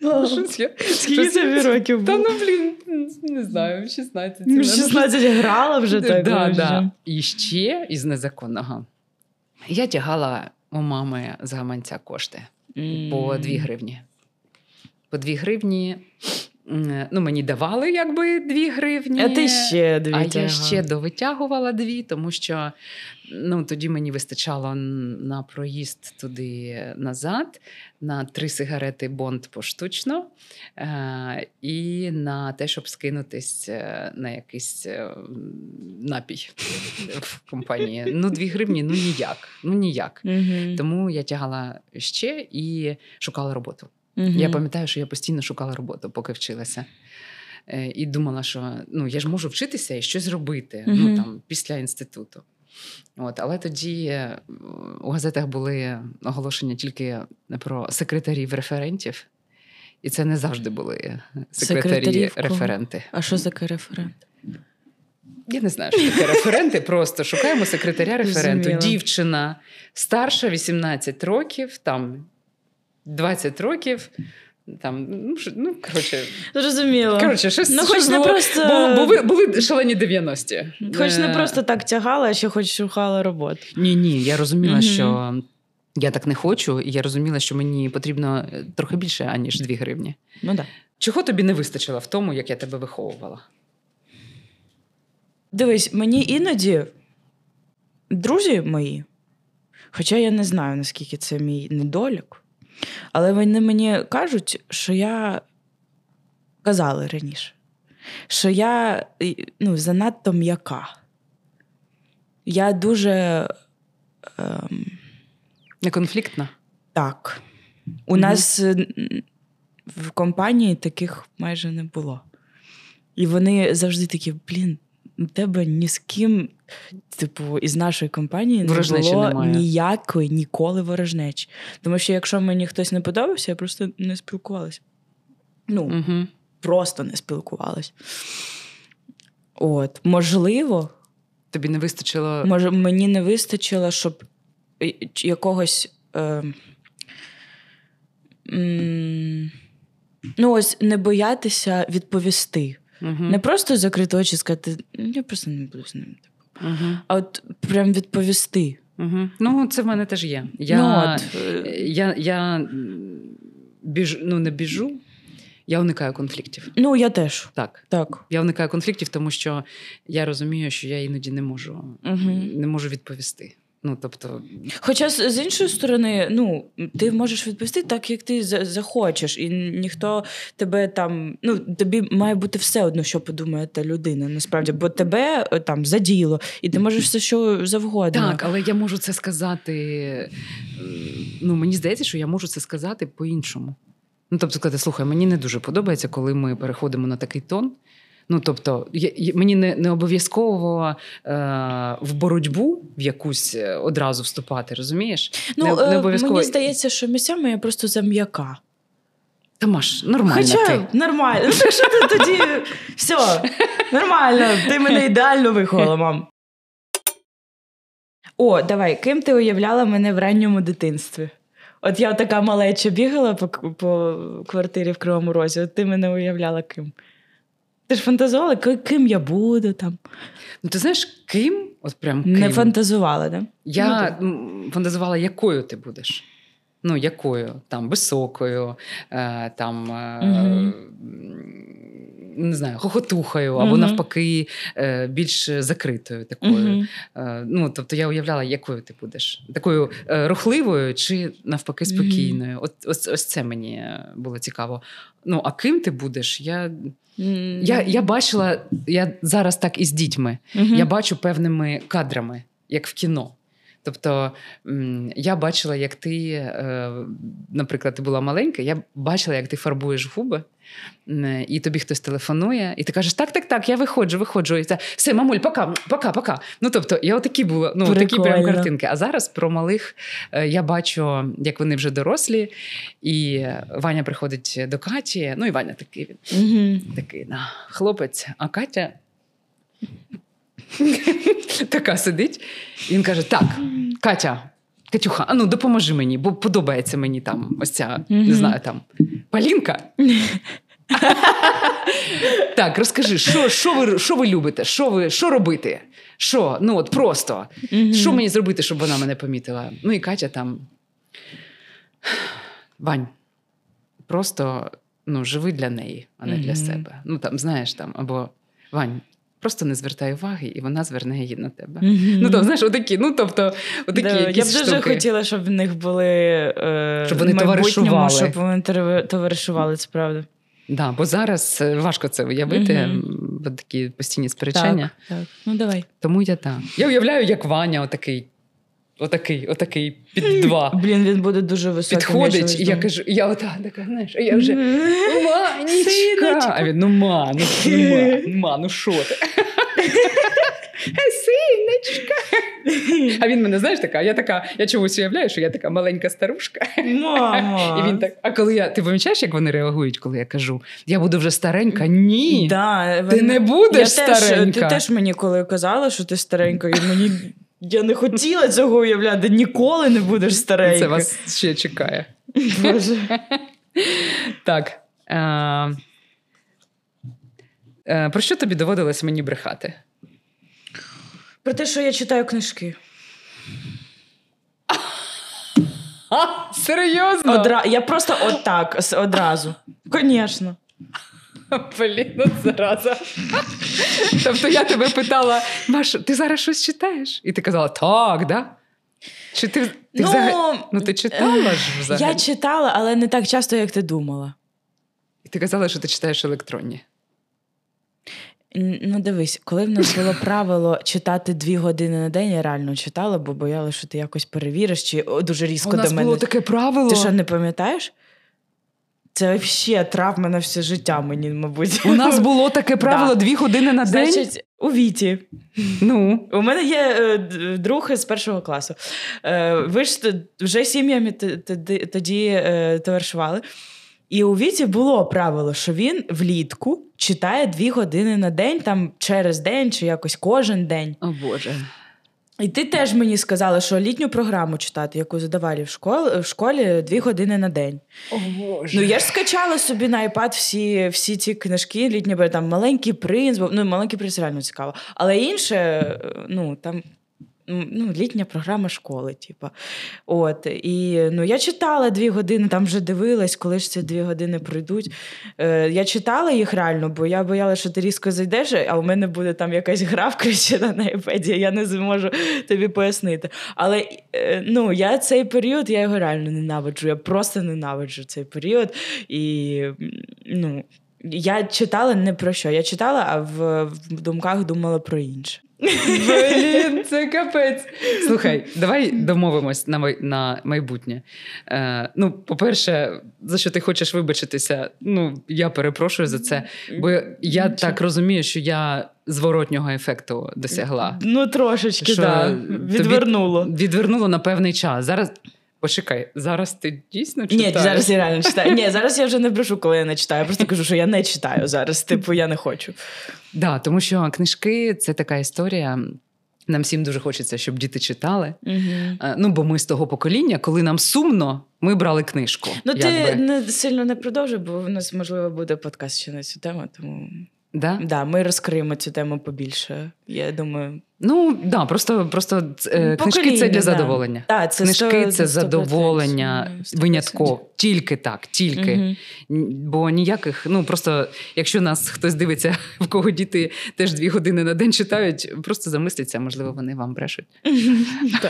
[laughs] щось я- Скільки тобі років Та було? ну, блін, не знаю, 16. Ну, Ну, 16 грала вже так. да, да. І ще із незаконного. Я тягала у мами з гаманця кошти по 2 гривні. По 2 гривні. М, Ну, мені давали якби 2 гривні. А ти ще дві А я ще довитягувала дві, тому що ну, тоді мені вистачало на проїзд туди назад, на три сигарети бонд поштучно е- і на те, щоб скинутись е, на якийсь е, напій в компанії. Ну, дві гривні, ну ніяк. Ну ніяк. Тому я тягала ще і шукала роботу. Мгм. Я пам'ятаю, що я постійно шукала роботу, поки вчилася. Е, І думала, що ну, я ж можу вчитися і щось робити Мгм. ну, там, після інституту. От, але тоді е, у газетах були оголошення тільки про секретарів референтів, і це не завжди були секретарі-референти. А що за референт? Я не знаю, що таке референти. Просто шукаємо секретаря референту. Дівчина старша 18 років, там 20 років. Там, ну, ну, коротше, Зрозуміло. коротше, щось, Ну, хоч щось не було, просто- було, були, були шалені 90-ті. Хоч не Е, просто так тягала, а ще хоч шукала роботу. Ні, ні, я розуміла, що я так не хочу, і я розуміла, що мені потрібно е, трохи більше, аніж 2 гривні. Ну так. Чого тобі не вистачило в тому, як я тебе виховувала? Дивись, мені іноді друзі мої, хоча я не знаю, наскільки це мій недолік, але вони мені кажуть, що я казали раніше, що я ну, занадто м'яка. Я дуже ем, Не конфліктна? так. У Мгм. нас е, в компанії таких майже не було. І вони завжди такі: блін, тебе ні з ким, типу, із нашої компанії не Ворожнечі було немає. ніякої ніколи ворожнечі. Тому що якщо мені хтось не подобався, я просто не спілкувалася. Ну, Угу. просто не спілкувалась. От, можливо, Тобі не вистачило. Може, мені не вистачило, щоб е, якогось. Е, м, ну, ось не боятися відповісти. Угу. Не просто закрити очі і сказати, «Ну, я просто не буду з ним. Угу. А от прям відповісти. Угу. Ну, це в мене теж є. Я, Ну, от, я, я м, біжу, ну, не біжу, я уникаю конфліктів. ну, я теж. Так. Так. Я уникаю конфліктів, тому що я розумію, що я іноді не можу, Угу. не можу відповісти. Ну, тобто, Хоча з, з іншої сторони, ну ти можеш відповісти так, як ти захочеш, і ніхто тебе там. Ну тобі має бути все одно, що подумає та людина. Насправді, бо тебе е, там заділо, і ти можеш все що завгодно. так, але я можу це сказати. Ну, мені здається, що я можу це сказати по-іншому. Ну, тобто, сказати, слухай, мені не дуже подобається, коли ми переходимо на такий тон. Ну, тобто, я, мені не, не обов'язково е, в боротьбу в якусь е, одразу вступати, розумієш? ну не, е, не обов'язково. мені здається, що місцями я просто зам'яка. Та Маш, нормально Хоча ти. нормально. Ну, Так що ти тоді все. Нормально, ти мене ідеально виховала, мам. О, давай, ким ти уявляла мене в ранньому дитинстві? От я така малеча бігала по, по квартирі в Кривому Розі, от ти мене уявляла ким? Ти ж фантазувала, ким я буду там? Ну, ти знаєш, ким? От прям ким? Не фантазувала, да? Я ну, фантазувала, якою ти будеш. Ну, якою? Там високою, е, там Мгм. Не знаю, хохотухою, або Мгм. навпаки, е, більш закритою такою. Е, ну, тобто я уявляла, якою ти будеш. Такою е, рухливою чи навпаки спокійною. От, ось, ось це мені було цікаво. Ну, а ким ти будеш? Я, я, я бачила, я зараз так і з дітьми. Я бачу певними кадрами, як в кіно. Тобто я бачила, як ти, е, наприклад, ти була маленька, я бачила, як ти фарбуєш губи, і тобі хтось телефонує, і ти кажеш: так, так, так, я виходжу, виходжу. І це все, мамуль, пока, пока, пока. Ну тобто, я отакі була, ну такі прям картинки. А зараз про малих е, я бачу, як вони вже дорослі, і Ваня приходить до Каті. Ну і Ваня такий він Мгм. такий на, хлопець, а Катя [laughs] така сидить. І він каже: Так, Катя, Катюха, а ну допоможи мені, бо подобається мені там ось ця, не знаю, там Полінка. [laughs] Так, розкажи, що, що, ви, що ви любите? Що ви що робити? Що? Ну от просто. Що мені зробити, щоб вона мене помітила? Ну і Катя там. Вань, просто ну, живи для неї, а не для себе. Ну там, знаєш, там, або Вань, просто не звертай уваги, і вона зверне її на тебе. Мгм. Ну, то знаєш, отакі, ну тобто, отакі Да, я б дуже штуки. хотіла, щоб в них були е, Щоб вони товаришували. Щоб вони товаришували, це правда. Да, бо зараз е, важко це уявити, mm-hmm. бо такі постійні сперечання. Так, так. Ну давай. Тому я так. Я уявляю, як Ваня, отакий, отакий, отакий під два. Блін, він буде дуже високий. Підходить, і я кажу, я ота така, знаєш, а я вже. Синочка. А він, ну ма, ну, ма, ну, ма, ну що ти? [laughs] Синочка. А він мене, знаєш, така, я така, я чомусь уявляю, що я така маленька старушка. Мама. І він так, а коли я, ти помічаєш, як вони реагують, коли я кажу, я буду вже старенька? Ні. Да, Ти не будеш я теж, старенька. Ти теж мені коли казала, що ти старенька, і мені я не хотіла цього уявляти. Ніколи не будеш старенька. Це вас ще чекає. Боже. [laughs] Так. Е, е, про що тобі доводилось мені брехати? Про те, що я читаю книжки. А, серйозно? Одра... Я просто отак, одразу. Звісно. [laughs] Блін, ну зараза. тобто я тебе питала, Маш, ти зараз щось читаєш? І ти казала, так, да? Чи ти, ти Ну, взагалі... Ну, ти читала ж взагалі? Я читала, але не так часто, як ти думала. І ти казала, що ти читаєш електронні. Ну, дивись, коли в нас було [laughs] правило читати дві години на день, я реально читала, бо боялася, що ти якось перевіриш, чи о, дуже різко У нас до мене. було таке правило. Ти що, не пам'ятаєш? Це взагалі травма на все життя мені, мабуть. У нас [laughs] було таке правило Да. дві години на день. Значить, у Віті. Ну, У мене є е, друг з першого класу. Е, ви ж вже сім'ями тоді, тоді е, товаришували. І у Віті було правило, що він влітку читає дві години на день, там через день чи якось кожен день. о Боже. І ти теж мені сказала, що літню програму читати, яку задавали в школі, в школі дві години на день. О Боже. Ну я ж скачала собі на iPad всі, всі ці книжки, літні там маленький принц, бо ну маленький принц реально цікаво. Але інше, е, ну там. Ну, літня програма школи, типу. От. І ну, я читала дві години, там вже дивилась, коли ж ці дві години пройдуть. Е, я читала їх реально, бо я боялася, що ти різко зайдеш, а у мене буде там якась гра включена на iPad, я не зможу тобі пояснити. Але е, ну, я цей період, я його реально ненавиджу. Я просто ненавиджу цей період. І ну, я читала не про що. Я читала, а в, в думках думала про інше. Блін, [laughs] це капець. Слухай, давай домовимось на май- на майбутнє. Е, ну, по-перше, за що ти хочеш вибачитися, ну я перепрошую за це. Бо я так розумію, що я зворотнього ефекту досягла. Ну, трошечки, так. Да. Відвернуло. Відвернуло на певний час. Зараз Почекай, зараз ти дійсно Ні, зараз я реально читаю. Ні, зараз я вже не брешу, коли я не читаю. Я просто кажу, що я не читаю зараз. Типу, я не хочу. Да, тому що книжки це така історія. Нам всім дуже хочеться, щоб діти читали. Угу. Ну, бо ми з того покоління, коли нам сумно, ми брали книжку. Ну, ти не сильно не продовжуй, бо у нас можливо буде подкаст ще на цю тему. Тому Да? да, ми розкриємо цю тему побільше. Я думаю, Ну, да, просто, просто е, книжки це для да. задоволення. Це Книжки сто- це 100%. задоволення Ну, 100%. винятково. Тільки так, тільки. Н- Бо ніяких, ну просто якщо нас хтось дивиться, [laughs] в кого діти теж дві години на день читають, просто замисліться, можливо, вони вам брешуть. [laughs] [laughs]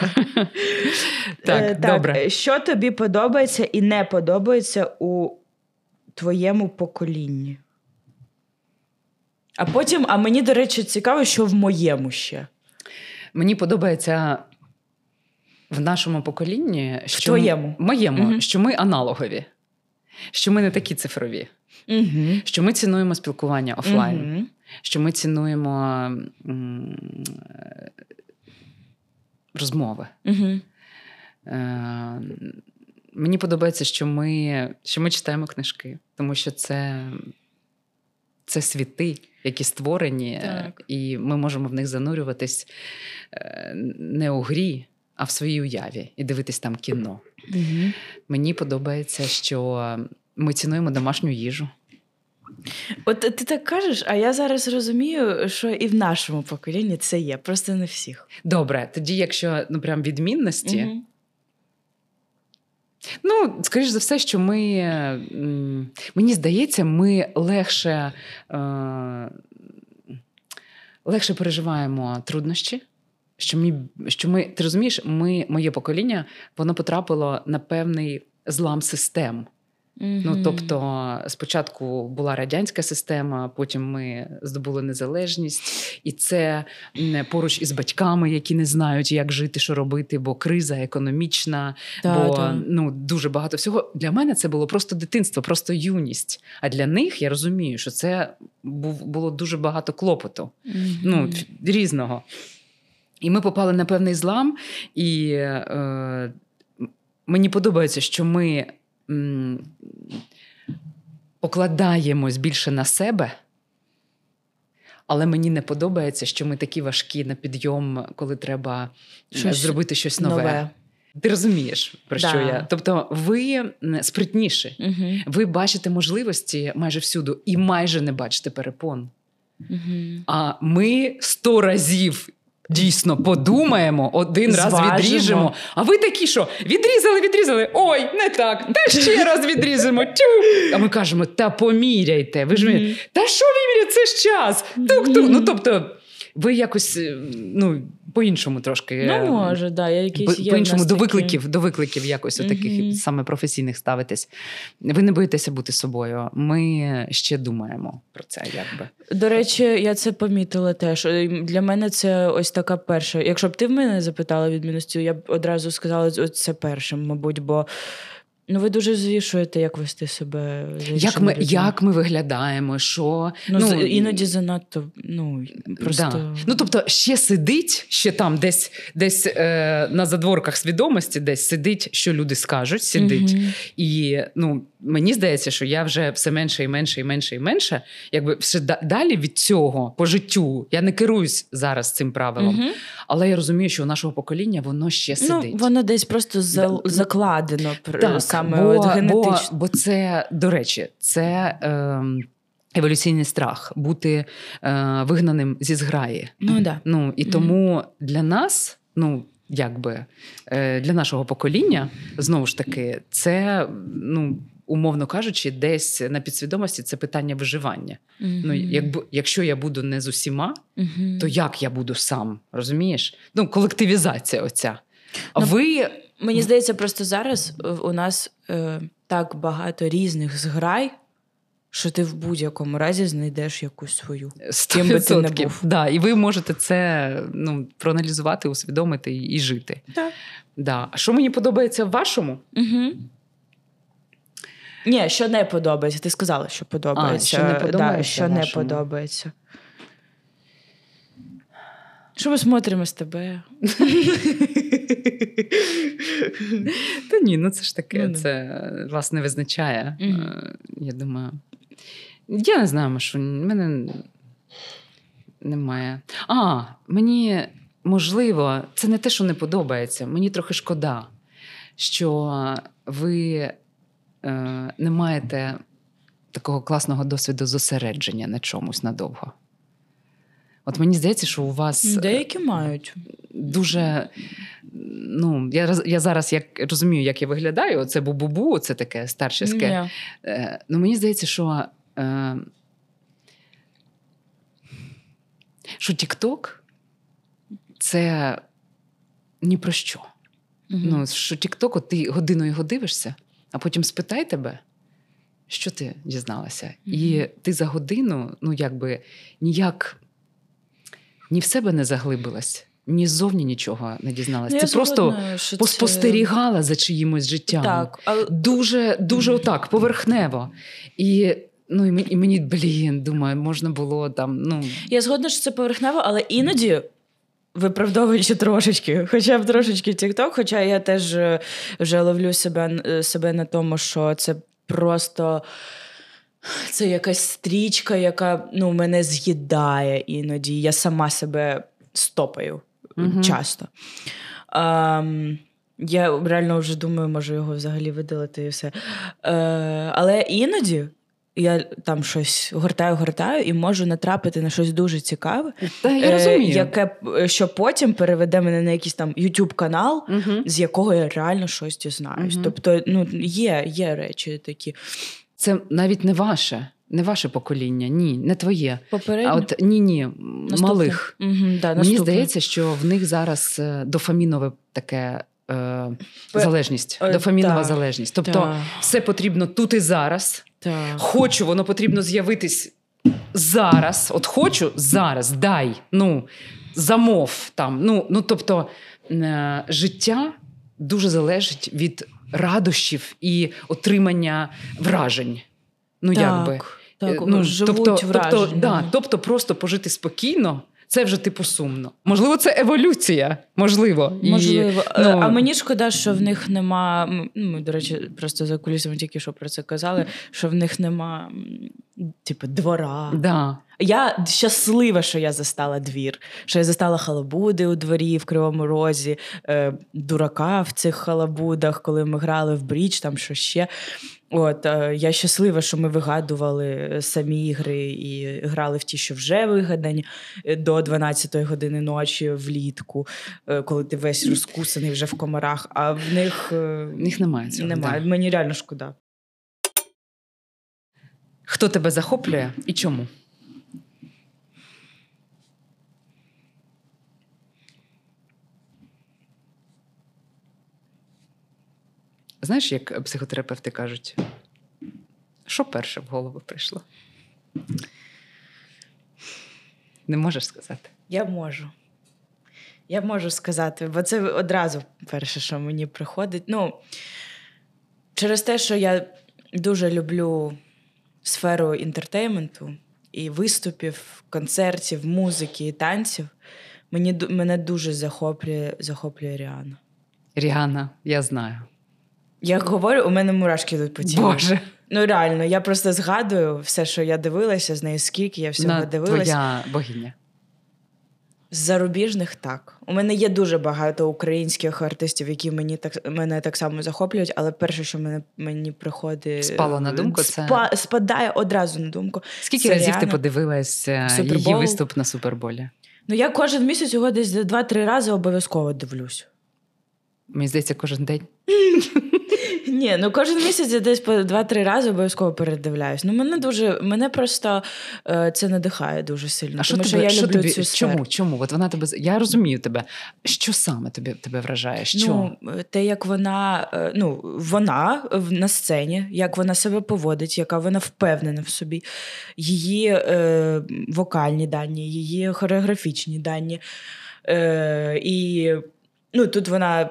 Так, Е, добре. Що тобі подобається і не подобається у твоєму поколінні? А потім, а мені, до речі, цікаво, що в моєму ще. Мені подобається в нашому поколінні, що твоєму? моєму, Мгм. що ми аналогові, що ми не такі цифрові, Угу. що ми цінуємо спілкування офлайн. Угу. що ми цінуємо м, розмови. Угу. Е, Мені подобається, що ми, що ми читаємо книжки, тому що це, це світи, які створені, е, Так. і ми можемо в них занурюватись е, не у грі, а в своїй уяві і дивитись там кіно. Угу. Мені подобається, що ми цінуємо домашню їжу. От ти так кажеш, а я зараз розумію, що і в нашому поколінні це є, просто не всіх. Добре, тоді, якщо ну прям відмінності, Мгм. Ну, скоріш за все, що ми мені здається, ми легше, е, легше переживаємо труднощі. Що ми, що ми, ти розумієш, ми, моє покоління, воно потрапило на певний злам систем. Ну, тобто, спочатку була радянська система, потім ми здобули незалежність, і це поруч із батьками, які не знають, як жити, що робити, бо криза економічна, Та, бо та. ну дуже багато всього. Для мене це було просто дитинство, просто юність. А для них я розумію, що це було дуже багато клопоту, Мгм. ну різного. І ми попали на певний злам, і е, мені подобається, що ми покладаємось більше на себе. Але мені не подобається, що ми такі важкі на підйом, коли треба е, Щось зробити щось нове. нове. Ти розумієш, про Да. що я? Тобто, ви спритніші, Мгм. ви бачите можливості майже всюду і майже не бачите перепон. Мгм. А ми сто разів. Дійсно, подумаємо, один раз відріжемо. А ви такі, що відрізали, відрізали. Ой, не так. Та ще раз відріжемо. Тю. А ми кажемо: та поміряйте. Ви ж Мгм. та що виміряти? Це ж час. Тук-тук. Ну тобто, ви якось е, ну, по-іншому трошки. е, Ну, може, да, я якісь по- є по-іншому до такі. викликів, до викликів якось Мгм. таких саме професійних ставитесь. Ви не боїтеся бути собою. Ми ще думаємо про це, якби. До речі, я це помітила теж. Е, Для мене це ось така перша. Якщо б ти в мене запитала відмінності, я б одразу сказала ось це першим, мабуть, бо ну ви дуже звішуєте, як вести себе. Як ми, людьми. як ми виглядаємо, що Ну, з- іноді занадто ну просто Да. Ну тобто, ще сидить, ще там десь, десь е, на задворках свідомості, десь сидить, що люди скажуть, сидить. Мгм. І ну, мені здається, що я вже все менше і менше і менше і менше. Якби все далі від цього по життю. Я не керуюсь зараз цим правилом, Мгм. але я розумію, що у нашого покоління воно ще Ну, сидить. воно десь просто за- Да. закладено Так, саме бо, от бо, генетично. бо це, до речі, це ем, еволюційний страх бути е, вигнаним зі зграї. Ну да. Ну і тому для нас, ну якби е, для нашого покоління, знову ж таки, це ну. Умовно кажучи, десь на підсвідомості це питання виживання. Ну, якби, якщо я буду не з усіма, Мгм. то як я буду сам? Розумієш? Ну, колективізація оця. А Ну, ви Мені здається, просто зараз е, у нас е, так багато різних зграй, що ти в будь-якому разі знайдеш якусь свою. Ким би ти не був. Да, і ви можете це ну, проаналізувати, усвідомити і, і жити. Так. Да. А що мені подобається в вашому? Угу. Ні, що не подобається. Ти сказала, що подобається. що не подобається Да, що не подобається. Що ми смотримо з тебе? Та ні, ну це ж таке, Ну, це е, вас не визначає. Е, Я думаю. Я не знаю, що в мене немає. А, мені можливо, це не те, що не подобається. Мені трохи шкода, що ви е, не маєте такого класного досвіду зосередження на чомусь надовго. От мені здається, що у вас Деякі мають. дуже. Ну, я, я зараз як розумію, як я виглядаю. Це бу-бу-бу, це таке старчеське. Ні. Е, ну, мені здається, що, е, що TikTok це ні про що. Мгм. Ну, що TikTok, от ти годину його дивишся, а потім спитай тебе, що ти дізналася. І ти за годину, ну, якби ніяк ні в себе не заглибилась, ні ззовні нічого не дізналась. Ну, я просто згодна, це- поспостерігала за чиїмось життям. Так, але Дуже, дуже отак, поверхнево. І, ну, і мені, і мені, блін, думаю, можна було там, ну. я згодна, що це поверхнево, але іноді. Виправдовуючи трошечки, хоча б трошечки TikTok, хоча я теж е, вже ловлю себе, е, себе на тому, що це просто це якась стрічка, яка ну, мене з'їдає іноді. Я сама себе стопаю Мгм. часто. Ем, я реально вже думаю, можу його взагалі видалити і все. Е, але іноді я там щось гортаю, гортаю і можу натрапити на щось дуже цікаве, Та я е, розумію. яке е, що потім переведе мене на якийсь там YouTube канал. Угу. З якого я реально щось дізнаюсь. Мгм. Тобто, ну є, є речі такі. Це навіть не ваше, не ваше покоління, ні, не твоє. Попередньо А от ні, ні, малих. Угу, да, Мені наступне. здається, що в них зараз е, дофамінове таке. Е, залежність, е, дофамінова так. залежність. Тобто Так. все потрібно тут і зараз. Так. Хочу, воно потрібно з'явитись зараз. От хочу зараз, дай. Ну, замов там. Ну, ну тобто, е, життя дуже залежить від радощів і отримання вражень. Ну, якби. Так, Е, ну, живуть тобто, враження. тобто, да, тобто просто пожити спокійно. Це вже типу сумно. Можливо, це еволюція. Можливо. Можливо. Е, ну, А мені шкода, що в них нема. ну, Ми, до речі, просто за кулісами тільки що про це казали, що в них нема, типу, двора. Да. Я щаслива, що я застала двір, що я застала халабуди у дворі в Кривому Розі, е, дурака в цих халабудах, коли ми грали в бріч, там що ще. От е, я щаслива, що ми вигадували самі ігри і грали в ті, що вже вигадані е, до 12-ї години ночі влітку, е, коли ти весь розкусаний вже в комарах. А в них, е, В них немає цього. немає. Да. Мені реально шкода. Хто тебе захоплює і чому? Знаєш, як психотерапевти кажуть, що перше в голову прийшло? Не можеш сказати. Я можу. Я можу сказати, бо це одразу перше, що мені приходить. Ну, через те, що я дуже люблю сферу інтертейменту і виступів, концертів, музики і танців, мені, мене дуже захоплює, захоплює Ріана. Ріана, я знаю. Я говорю, у мене мурашки йдуть по тілу. Боже, Ну реально, я просто згадую все, що я дивилася з нею, скільки я всього на дивилася. твоя богиня. З зарубіжних так. У мене є дуже багато українських артистів, які мені так мене так само захоплюють, але перше, що мене мені приходить Спало на думку, це- спа- спадає одразу на думку. Скільки Це разів ти подивилась е, її виступ на Суперболі? Ну я кожен місяць його десь два-три рази обов'язково дивлюсь. Мені здається, кожен день. [laughs] Ні, ну кожен місяць я десь по два-три рази обов'язково передивляюсь. Ну мене дуже мене просто е, це надихає дуже сильно. А що що я що люблю тобі, цю сферу. чому? Чому? От вона тебе я розумію тебе. Що саме тебе, тебе вражає? Що? Ну, те, як вона, е, ну, вона на сцені, як вона себе поводить, яка вона впевнена в собі, її е, вокальні дані, її хореографічні дані. Е, і ну, тут вона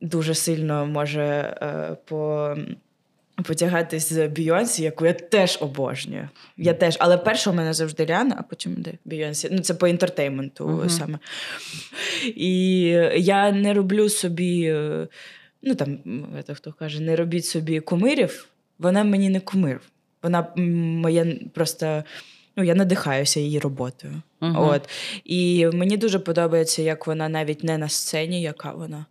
дуже сильно може е, по, потягатись з Бійонсі, яку я теж обожнюю. Я теж, але перша у мене завжди Ріана, а потім де Бійонсі. Ну, це по інтертейменту Мгм. саме. І я не роблю собі, е, ну там, це хто каже, не робіть собі кумирів. Вона мені не кумир. Вона моя просто. Ну, я надихаюся її роботою. Мгм. От. І мені дуже подобається, як вона навіть не на сцені, яка вона.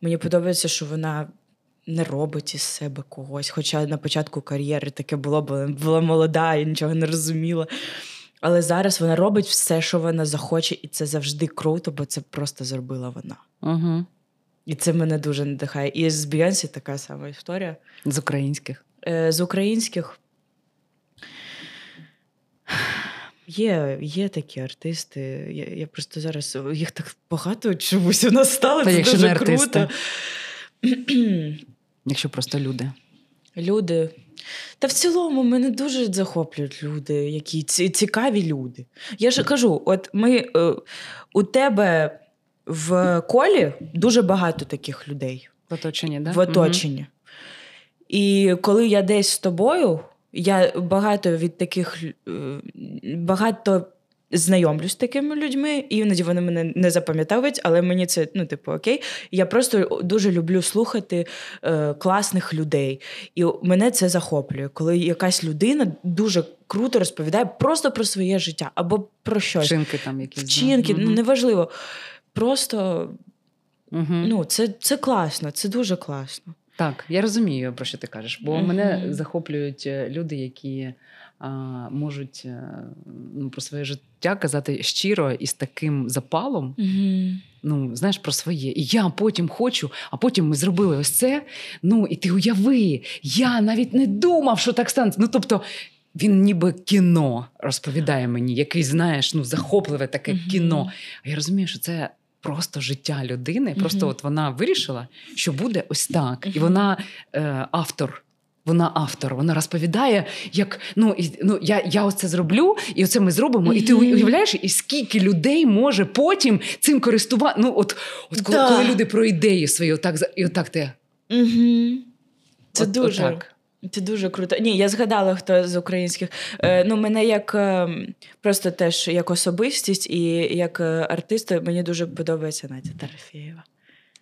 Мені подобається, що вона не робить із себе когось. Хоча на початку кар'єри таке було, бо була молода і нічого не розуміла. Але зараз вона робить все, що вона захоче, і це завжди круто, бо це просто зробила вона. Угу. І це мене дуже надихає. І з Бійонсі така сама історія. З українських. Е, З українських є, є такі артисти. Я, я просто зараз їх так багато чомусь у нас стало. Та це якщо дуже не круто. [clears throat] Якщо просто люди. Люди. Та в цілому мене дуже захоплюють люди, які цікаві люди. Я ж кажу: от ми е, у тебе в колі дуже багато таких людей В оточенні, да? в оточенні. І коли я десь з тобою, я багато від таких е, багато знайомлюсь з такими людьми, і іноді вони мене не запам'ятовують, але мені це ну, типу, окей. Я просто дуже люблю слухати е, класних людей. І мене це захоплює, коли якась людина дуже круто розповідає просто про своє життя або про щось. Вчинки там якісь. Вчинки, ну неважливо. Просто Мгм. ну, це, це класно, це дуже класно. Так, я розумію, про що ти кажеш. Бо Мгм. мене захоплюють е, люди, які а, можуть е, ну, про своє життя казати щиро і з таким запалом. Ну, знаєш, про своє. І я потім хочу, а потім ми зробили ось це. Ну, і ти уяви, я навіть не думав, що так станеться. Ну, тобто, він ніби кіно розповідає мені, який, знаєш, ну, захопливе таке Мгм. кіно. А я розумію, що це. Просто життя людини, просто Мгм. от вона вирішила, що буде ось так, і вона е, автор. Вона автор, вона розповідає, як ну і ну я, я оце зроблю, і оце ми зробимо. І ти уявляєш, і скільки людей може потім цим користувати. Ну, от, от коли, Да. коли люди про ідею свою, отак і отак ти. Угу. Це от, дуже. Отак. Це дуже круто. Ні, я згадала, хто з українських. Е, ну, мене як е, просто теж як особистість і як е, артиста мені дуже подобається Надя Тарафєєва.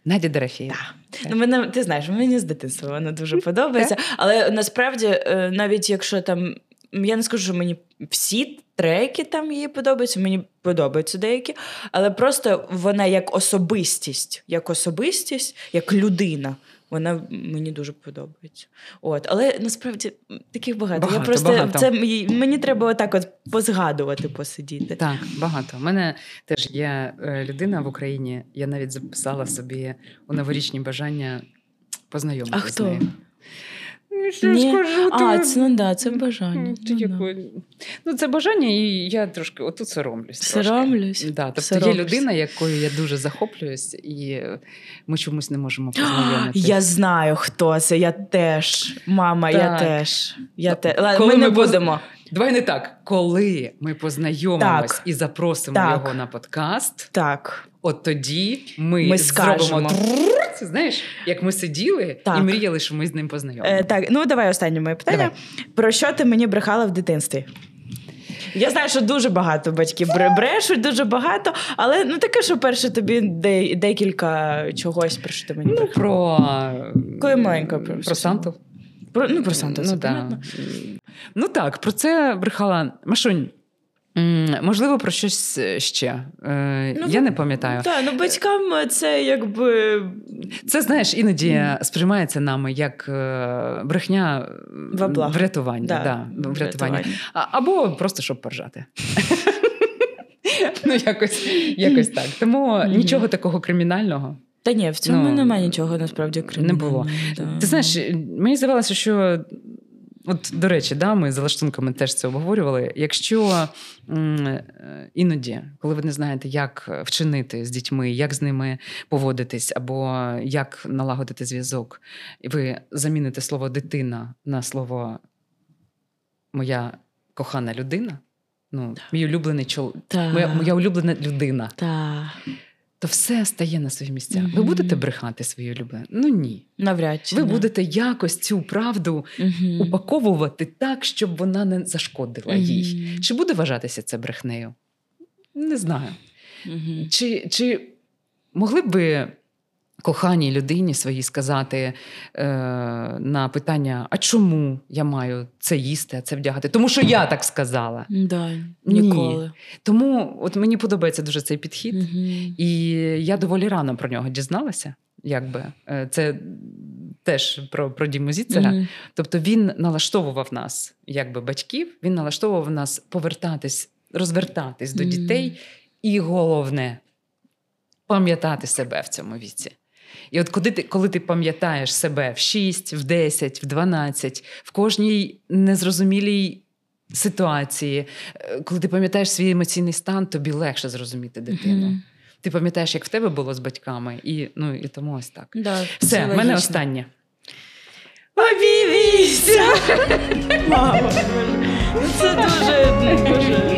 Надя Дорофєєва. Ну, мене, ти знаєш, мені з дитинства вона дуже подобається. Але насправді, е, навіть якщо там. Я не скажу, що мені всі треки там їй подобаються, мені подобаються деякі, але просто вона як особистість, як особистість, як людина. Вона мені дуже подобається. От, але насправді таких багато. Багато, Я просто багато. це мені- треба отак от позгадувати, посидіти. Так, багато. У мене теж є е, людина в Україні. Я навіть записала собі у новорічні бажання познайомитися А з нею. Що Ні. скажу, А, ти- це ну да, це бажання. Ну, ти Ну, да. ну, це бажання, і я трошки отут соромлюсь. трошки. Соромлюсь? Да, тобто Соромишся. є людина, якою я дуже захоплююсь, і ми чомусь не можемо познайомитися. Я знаю, хто це. Я теж. Мама, я теж. Я те... Ладно, Коли ми не ми поз- будемо. Давай не так. Коли ми познайомимось Так. і запросимо Так. його на подкаст, Так. от тоді ми, Ми зробимо. Це знаєш, як ми сиділи Так. і мріяли, що ми з ним познайомимося. Е, так, ну давай останнє моє питання. Давай. Про що ти мені брехала в дитинстві? Я знаю, що дуже багато батьків брешуть, дуже багато, але ну таке, що перше тобі де- декілька чогось, про що ти мені Ну, про, Коли маленька, про- про Санту. Про, ну, про Санту, це ну, да. понятно. ну так, про це брехала Машунь. Можливо, про щось ще. Е, Ну, я не пам'ятаю. Так, ну батькам це якби Це знаєш, іноді сприймається нами як е, брехня е, врятування. Да, Да, врятування. врятування. А, або просто щоб поржати. ну, якось, якось так. Тому нічого такого кримінального. Та ні, в цьому Ну, немає нічого насправді не було. да. Ти знаєш, мені здавалося, що. От, до речі, да, ми за лаштунками теж це обговорювали. Якщо м, е, іноді, коли ви не знаєте, як вчинити з дітьми, як з ними поводитись, або як налагодити зв'язок, і ви заміните слово дитина на слово моя кохана людина, ну, мій улюблений чол... Моя, моя улюблена людина. Та. То все стає на свої місця. Ви будете брехати свої улюблені? Ну ні. Навряд чи Ви не. будете якось цю правду Мгм. упаковувати так, щоб вона не зашкодила їй. Чи буде вважатися це брехнею? Не знаю. Чи, чи могли б ви коханій людині своїй сказати е, на питання: а чому я маю це їсти, а це вдягати? Тому що я так сказала. Да, Ні. ніколи. Тому от мені подобається дуже цей підхід, Мгм. і я доволі рано про нього дізналася. Якби Е, це теж про, про Діму Зіцера. Мгм. Тобто він налаштовував нас, якби батьків, він налаштовував нас повертатись, розвертатись до Мгм. дітей, і головне пам'ятати себе в цьому віці. І от коли ти, коли ти пам'ятаєш себе в 6, в 10, в 12, в кожній незрозумілій ситуації, е, коли ти пам'ятаєш свій емоційний стан, тобі легше зрозуміти дитину. Мгм. Ти пам'ятаєш, як в тебе було з батьками, і, ну, і тому ось так. Да, Все, в мене останнє. Обійміся! Мама. Ну, це дуже, дуже.